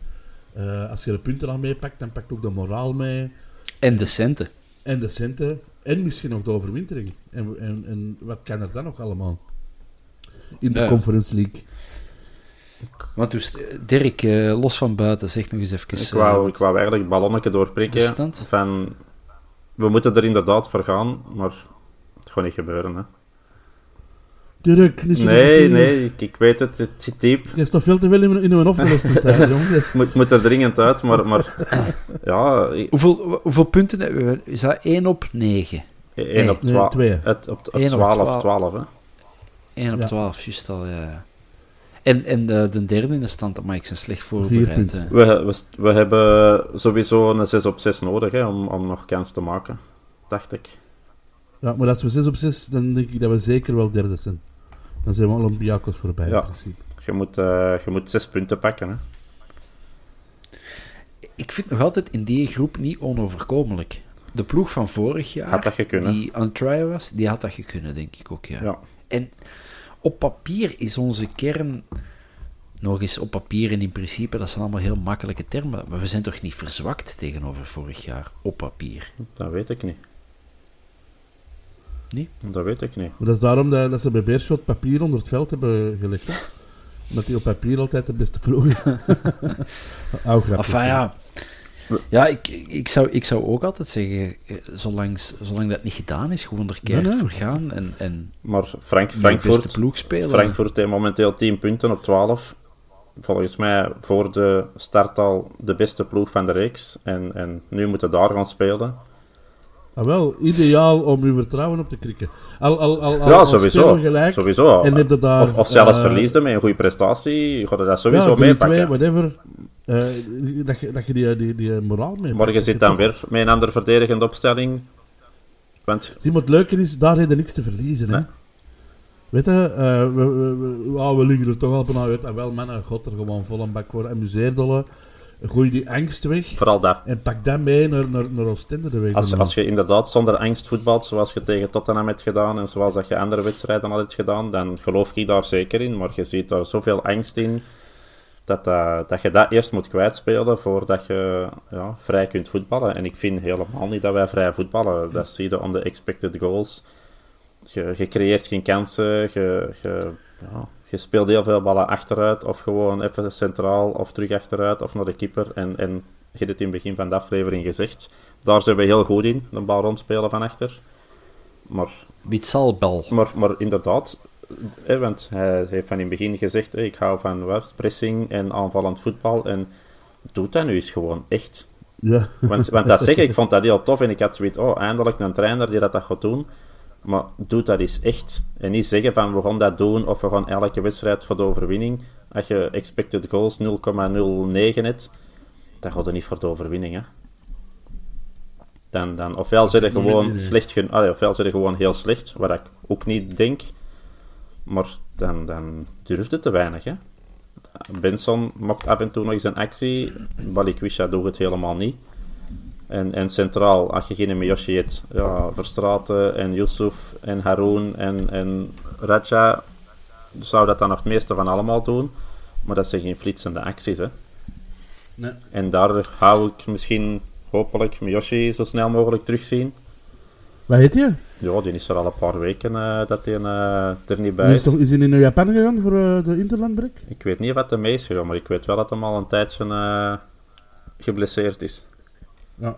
eh, als je de punten al meepakt, dan pakt ook de moraal mee. En de centen. En de centen. En misschien ook de overwintering. En, en, en wat kan er dan nog allemaal? In de Ja. Conference League. Want dus, Dirk, eh, los van buiten, zeg nog eens even... Ik eh, wou, ik wou eigenlijk het ballonnetje doorprikken. Van, we moeten er inderdaad voor gaan, maar het gaat niet gebeuren. Hè. Dirk, niet zo Nee, nee, ik, ik weet het, het zit diep. Je is toch veel te veel in, in een hoofd de laatste tijd, moet, moet er dringend uit, maar, maar *laughs* ja, ik- Hoeveel, hoeveel punten hebben we? Is dat 1 op 9? 1 op Nee, 12. twee. Het, op, op Eén op 12, 12. 12 hè. 1 op Ja. 12, juist al, ja. En, en de, de derde in de stand, dat maak ik zijn slecht voorbereid. eh. We, we, we hebben sowieso een 6 op 6 nodig hè, om, om nog kans te maken, dacht ik. Ja, maar als we 6 op 6, dan denk ik dat we zeker wel derde zijn. Dan zijn we Olympiakos voorbij, Ja. in principe. Je moet, eh, je moet 6 punten pakken. Hè. Ik vind nog altijd in die groep niet onoverkomelijk. De ploeg van vorig jaar, Had dat gekund, die aan tryen was, die had dat gekund, denk ik ook, ja. Ja. En op papier is onze kern... Nog eens op papier en in principe, dat zijn allemaal heel makkelijke termen. Maar we zijn toch niet verzwakt tegenover vorig jaar, op papier. Dat weet ik niet. Nee? Dat weet ik niet. Maar dat is daarom dat, dat ze bij Beerschot papier onder het veld hebben gelegd. Hè? Omdat die op papier altijd de beste ploeg *laughs* Enfin hè. ja, ja ik, ik, zou, ik zou ook altijd zeggen, eh, zolang, zolang dat niet gedaan is, gewoon er keihard Nee, nee. voor gaan en, en Maar Frank, met de beste Frankfurt, ploeg spelen. Frankfurt heeft momenteel 10 punten op 12. Volgens mij voor de start al de beste ploeg van de reeks. En, en nu moeten daar gaan spelen. Ah, wel, ideaal om uw vertrouwen op te krikken. Al, al, al, al, ja, sowieso. gelijk. sowieso. En heb je daar, of, of zelfs eh, verliezen met een goede prestatie. Ga je dat sowieso ja, 3-2, meepakken. whatever. Eh, dat, je, dat je die, die, die moraal mee Morgen zit dan weer met een andere verdedigende opstelling. Want Zie, maar het leuke is, daar heb je niks te verliezen. Hè? Nee. Weet je, uh, we, we, we, oh, we liggen er toch al bijna uit. En wel, mannen, god, er gewoon vol een bak voor amuseerdollen. Gooi die angst weg. Vooral dat. En pak dat mee naar, naar, naar Oostende de week. Als, als je inderdaad zonder angst voetbalt, zoals je tegen Tottenham hebt gedaan en zoals dat je andere wedstrijden al hebt gedaan, dan geloof ik daar zeker in. Maar je ziet daar zoveel angst in dat, uh, dat je dat eerst moet kwijtspelen voordat je ja, vrij kunt voetballen. En ik vind helemaal niet dat wij vrij voetballen. Dat zie je on de expected goals. Je, je creëert geen kansen, je, je, ja, je speelt heel veel ballen achteruit, of gewoon even centraal, of terug achteruit, of naar de keeper. En, en je hebt het in het begin van de aflevering gezegd. Daar zijn we heel goed in, de bal rondspelen van achter. Maar, bal. Maar, maar inderdaad, hè, want hij heeft van in het begin gezegd, ik hou van wat, pressing en aanvallend voetbal. En doet dat nu eens gewoon echt. Ja. Want, want dat zeggen, ik vond dat heel tof en ik had zoiets, oh, eindelijk een trainer die dat, dat gaat doen. Maar doe dat eens echt. En niet zeggen van we gaan dat doen of we gaan elke wedstrijd voor de overwinning. Als je expected goals 0,09 hebt, dan gaat het niet voor de overwinning. Hè. Dan, dan, ofwel zit je gewoon slecht, allee, ofwel gewoon heel slecht, wat ik ook niet denk. Maar dan, dan durft het te weinig. Hè. Benson mocht af en toe nog eens een actie. Balikwisha doet het helemaal niet. En, en centraal, als je geen Miyoshi hebt, ja, Verstraten en Yusuf en Haroon en, en Raja, zou dat dan nog het meeste van allemaal doen. Maar dat zijn geen flitsende acties. Hè. Nee. En daar hou ik misschien, hopelijk, Miyoshi zo snel mogelijk terugzien. Waar heet je? Ja, die is er al een paar weken uh, dat hij uh, er niet bij is. Is, toch, is hij naar Japan gegaan voor uh, de Interlandbreak? Ik weet niet wat er mee is gegaan, maar ik weet wel dat hij al een tijdje geblesseerd is. Ja.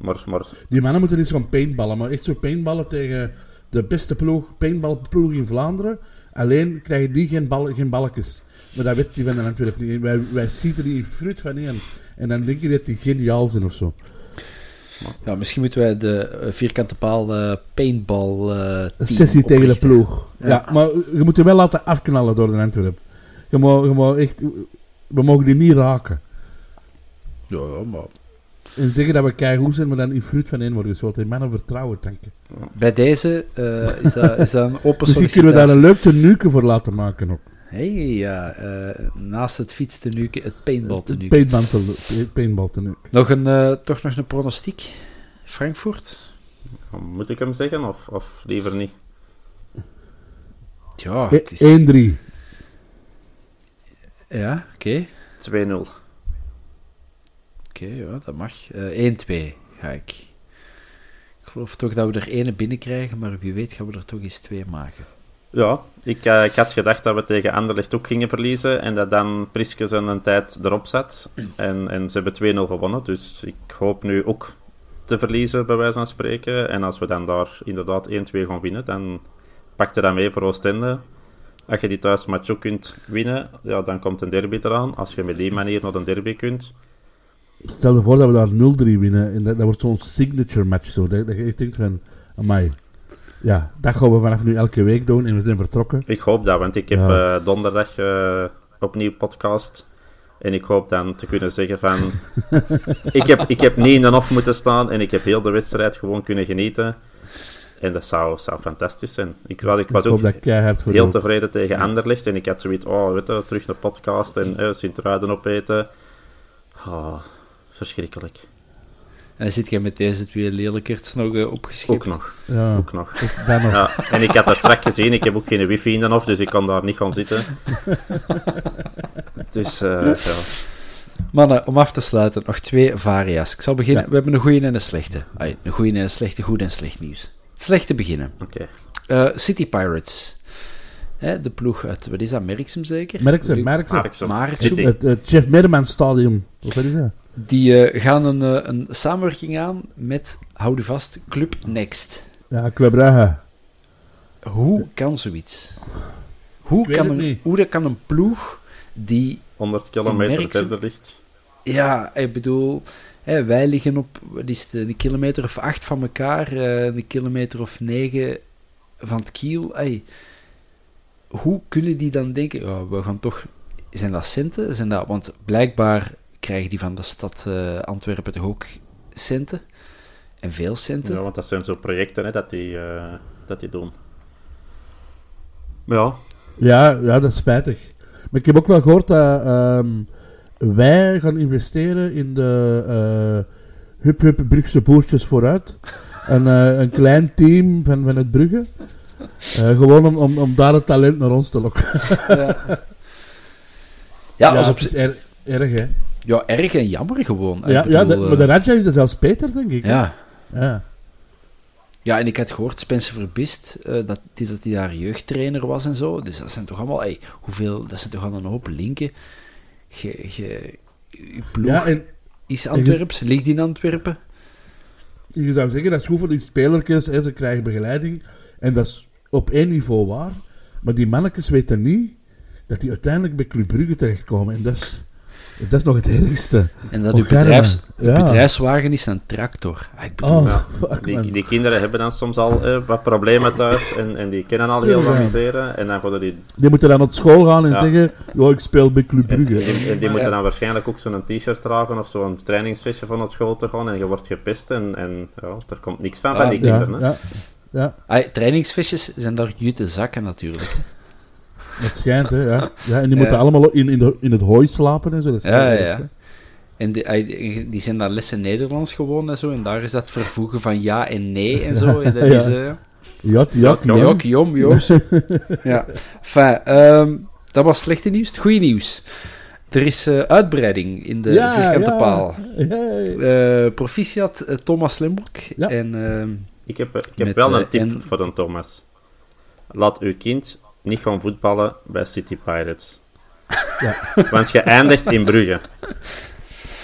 Maar, maar... Die mannen moeten eens gaan paintballen, maar echt zo paintballen tegen de beste ploeg, paintballploeg in Vlaanderen. Alleen krijgen die geen, bal, geen balkjes. Maar dat weet die van de Antwerpen niet. Wij, wij schieten die in fruit van één. En dan denk je dat die geniaal zijn of zo. Ja, misschien moeten wij de vierkante paal uh, paintball uh, sessie tegen de ploeg. Ja. maar je moet je wel laten afknallen door de Antwerpen. Je mag, je mag echt, we mogen die niet raken. Ja, maar en zeggen dat we keigoed zijn, maar dan in fruit van één worden geschoten. In mannen vertrouwen tanken. Bij deze uh, is, dat, is dat een open Misschien kunnen we daar een leuk tenuke voor laten maken ook. Hé, hey, ja. Uh, naast het fietstenuke, het paintball tenuke. Paintball, paintball tenuke. Nog een, uh, toch nog een pronostiek? Frankfurt? Moet ik hem zeggen, of, of liever niet? Ja, het is... 1-3. Ja, oké. Okay. 2-0. Oké, ja, dat mag. Uh, 1-2 ga ik. Ik geloof toch dat we er ene binnenkrijgen, maar wie weet gaan we er toch eens twee maken. Ja, ik, uh, ik had gedacht dat we tegen Anderlecht ook gingen verliezen en dat dan Priskes een tijd erop zat. En, en ze hebben 2-0 gewonnen, dus ik hoop nu ook te verliezen, bij wijze van spreken. En als we dan daar inderdaad 1-2 gaan winnen, dan pak je dat mee voor Oostende. Als je die thuismatch ook kunt winnen, ja, dan komt een derby eraan. Als je met die manier naar een derby kunt, Stel je voor dat we daar 0-3 winnen. En dat, dat wordt zo'n signature match. Zo. Dat, dat je denkt van, amai. Ja, dat gaan we vanaf nu elke week doen en we zijn vertrokken. Ik hoop dat, want ik heb ja. uh, donderdag uh, opnieuw podcast. En ik hoop dan te kunnen zeggen van... *laughs* ik, heb, ik heb niet in de off moeten staan en ik heb heel de wedstrijd gewoon kunnen genieten. En dat zou, zou fantastisch zijn. Ik, wel, ik was ik ook heel tevreden tegen Anderlecht. En ik had zoiets, oh, weet je, terug naar podcast en uh, Sint-Truiden opeten. Oh, verschrikkelijk. En zit jij met deze twee lelijkerts nog uh, opgeschreven? Ook nog. Ja. Ook nog. nog. Ja, en ik had daar straks gezien, ik heb ook geen wifi in de hof, dus ik kan daar niet gaan zitten. *laughs* dus, uh, ja. Mannen, om af te sluiten, nog twee varia's. Ik zal beginnen. Ja. We hebben een goede en een slechte. Ay, een goede en een slechte, goed en slecht nieuws. Het slechte beginnen. Oké. Okay. Uh, City Pirates. Hè, de ploeg uit, wat is dat, Merksem zeker? Merksem, Merksem. Marksem. Het, het Jeff Merman Stadion. Wat is dat? Die uh, gaan een, uh, een samenwerking aan met, houd u vast, Club Next. Ja, Club Brugge. Hoe kan zoiets? Hoe kan, een, hoe dat kan een ploeg die... 100 kilometer verder ligt. Ja, ik bedoel... Hè, wij liggen op wat is het, een kilometer of acht van elkaar, uh, een kilometer of negen van het kiel. Hey, hoe kunnen die dan denken, oh, we gaan toch... Zijn dat centen? Zijn dat, want blijkbaar krijgen die van de stad uh, Antwerpen toch ook centen. En veel centen. Ja, want dat zijn zo projecten hè, dat, die, uh, dat die doen. Ja, Ja, ja, dat is spijtig. Maar ik heb ook wel gehoord dat ehm, wij gaan investeren in de eh Hup Hup Brugse Boertjes vooruit. Een, eh, een klein team van, van het Brugge. Eh, gewoon om, om, om daar het talent naar ons te lokken. Ja, als op het is er- erg, hè. Ja, erg en jammer gewoon. Ja, ja maar de eh, Raja is er zelfs Peter, denk ik. ja. ja. Ja, en ik had gehoord, Spencer Verbist, eh, dat hij dat die daar jeugdtrainer was en zo. Dus dat zijn toch allemaal, ey, hoeveel, dat zijn toch al een hoop linken. Je, je, je ploeg Ja, en is en je- Antwerps, ligt in Antwerpen. je zou zeggen, dat is goed voor die spelertjes. Hè, ze krijgen begeleiding. En dat is op één niveau waar. Maar die mannetjes weten niet dat die uiteindelijk bij Club Brugge terechtkomen. En dat is, dat is nog het ergste. En dat uw, bedrijfs, Germen, uw ja. bedrijfswagen is een tractor. Ah, ik bedoel, Oh, fuck die, kinderen hebben dan soms al eh, wat problemen thuis en, en die kennen al heel wat miseren. En dan worden die, Die moeten dan naar school gaan en Ja. zeggen... Ja, ik speel bij Club Brugge. en die, en die moeten dan waarschijnlijk ook zo'n t-shirt dragen of zo'n trainingsvestje van het school te gaan en je wordt gepest en, en ja, er komt niks van van Ah, die kinderen. ja, ja, trainingsvisjes zijn daar jute zakken natuurlijk. Het schijnt, hè. Ja. Ja, en die Ja. moeten allemaal in, in, de, in het hooi slapen en zo. Dat is Ja, ja. En die, die zijn naar lessen Nederlands gewoon en zo. En daar is dat vervoegen van ja en nee en zo. En dat *laughs* Ja. is... Jat, jat, Ja, ja. Jok, jom, Joost. *laughs* ja. Enfin, ehm, dat was slechte nieuws. Het goede nieuws. Er is eh, uitbreiding in de Ja, vierkante ja. paal. *laughs* Eh, proficiat Thomas Limburg. Ja. En ehm, Ik heb, ik heb Met, wel een tip en- voor een Thomas. Laat uw kind niet gaan voetballen bij City Pirates. Ja. *laughs* Want je eindigt in Brugge.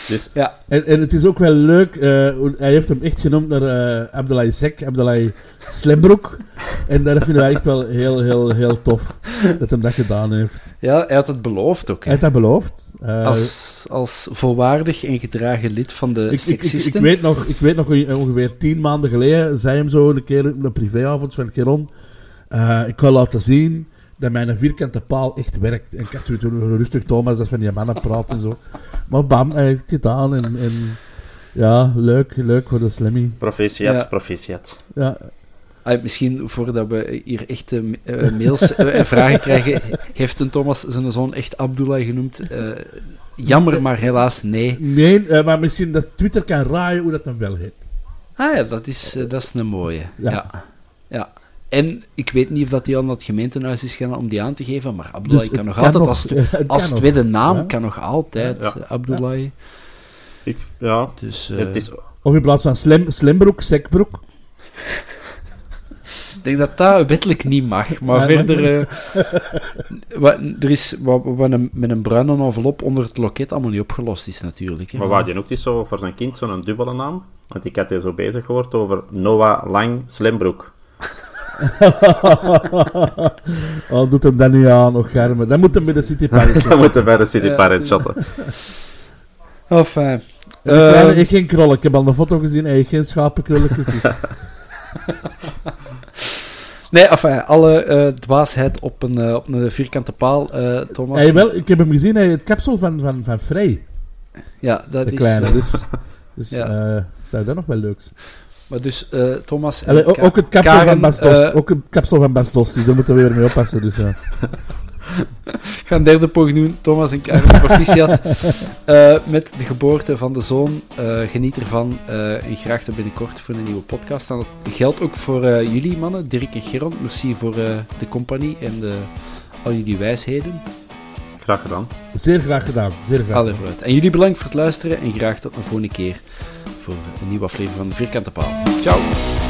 Dus ja, En, en het is ook wel leuk, eh, hij heeft hem echt genoemd naar eh Abdelai Sek, Abdelai Slembroek. en dat vinden wij echt wel heel, heel, heel tof dat hem dat gedaan heeft. ja, hij had het beloofd ook. Hij heeft dat beloofd. Eh, Als, als volwaardig en gedragen lid van de ik, ik, ik, weet nog, ik weet nog ongeveer tien maanden geleden, zei hem zo een keer op een privéavond van Geron, eh, ik wil laten zien dat mijn vierkante paal echt werkt. En ik had zoiets van, rustig Thomas, dat van die mannen praat en zo. Maar bam, hij heeft het gedaan en... en ja, leuk, leuk voor de Slemmy. proficiat, Ja. proficiat. Ja, Ah, misschien voordat we hier echt eh, mails eh, en vragen krijgen, heeft een Thomas zijn zoon echt Abdullah genoemd. Eh, jammer, maar helaas nee. Nee, maar misschien dat Twitter kan raaien hoe dat dan wel heet. Ah ja, dat is, dat is een mooie. Ja. Ja. ja. En ik weet niet of dat hij al naar het gemeentehuis is gegaan om die aan te geven, maar Abdullah Dus kan nog kan altijd nog, als, *laughs* het als nog. tweede naam, Ja. kan nog altijd Ja. eh, Abdullah. Ik, ja, Dus eh, het is, Of in plaats van slim, Slimbroek, Sekbroek. ik denk dat dat wettelijk niet mag, maar Ja, verder... eh, *laughs* wat, er is wat, wat een, met een bruine envelop onder het loket allemaal niet opgelost is natuurlijk. Hè. maar wou je ook niet zo voor zijn kind zo'n dubbele naam? Want ik had je zo bezig gehoord over Noah Lang Slimbroek. *laughs* Al doet hem dat niet aan, nog garmen. Dan moet hem bij de City Pirates. We moeten bij de City Ja. Pirates chatten. Enfin, *laughs* En de kleine heeft geen krollen. Ik heb al een foto gezien. Hij heeft geen schapenkrulletjes. Dus. *laughs* Nee, enfin, alle eh, dwaasheid op een, eh, op een vierkante paal, eh, Thomas. Hij wel, ik heb hem gezien. Hij heeft het kapsel van, van, van Frey. Ja, dat De is... kleine. eh, Dus, dus Ja. eh, zou dat nog wel leuk zijn. Maar dus, eh, Thomas... en Allee, o- Ka- ook het kapsel Karen, van Bastos. eh, ook het kapsel van Bastos. Dus daar moeten we weer mee oppassen. Dus, ja. Ik ga een derde poging doen. Thomas en Karen, proficiat. *laughs* Eh, met de geboorte van de zoon. Eh, geniet ervan. eh, en graag tot binnenkort voor een nieuwe podcast. En dat geldt ook voor eh, jullie mannen, Dirk en Geron. Merci voor eh, de compagnie en de, al jullie wijsheden. Graag gedaan. Zeer graag gedaan. Zeer graag. Allee, vooruit. En jullie bedankt voor het luisteren. En graag tot een volgende keer voor een nieuwe aflevering van de Vierkante Paal. Ciao!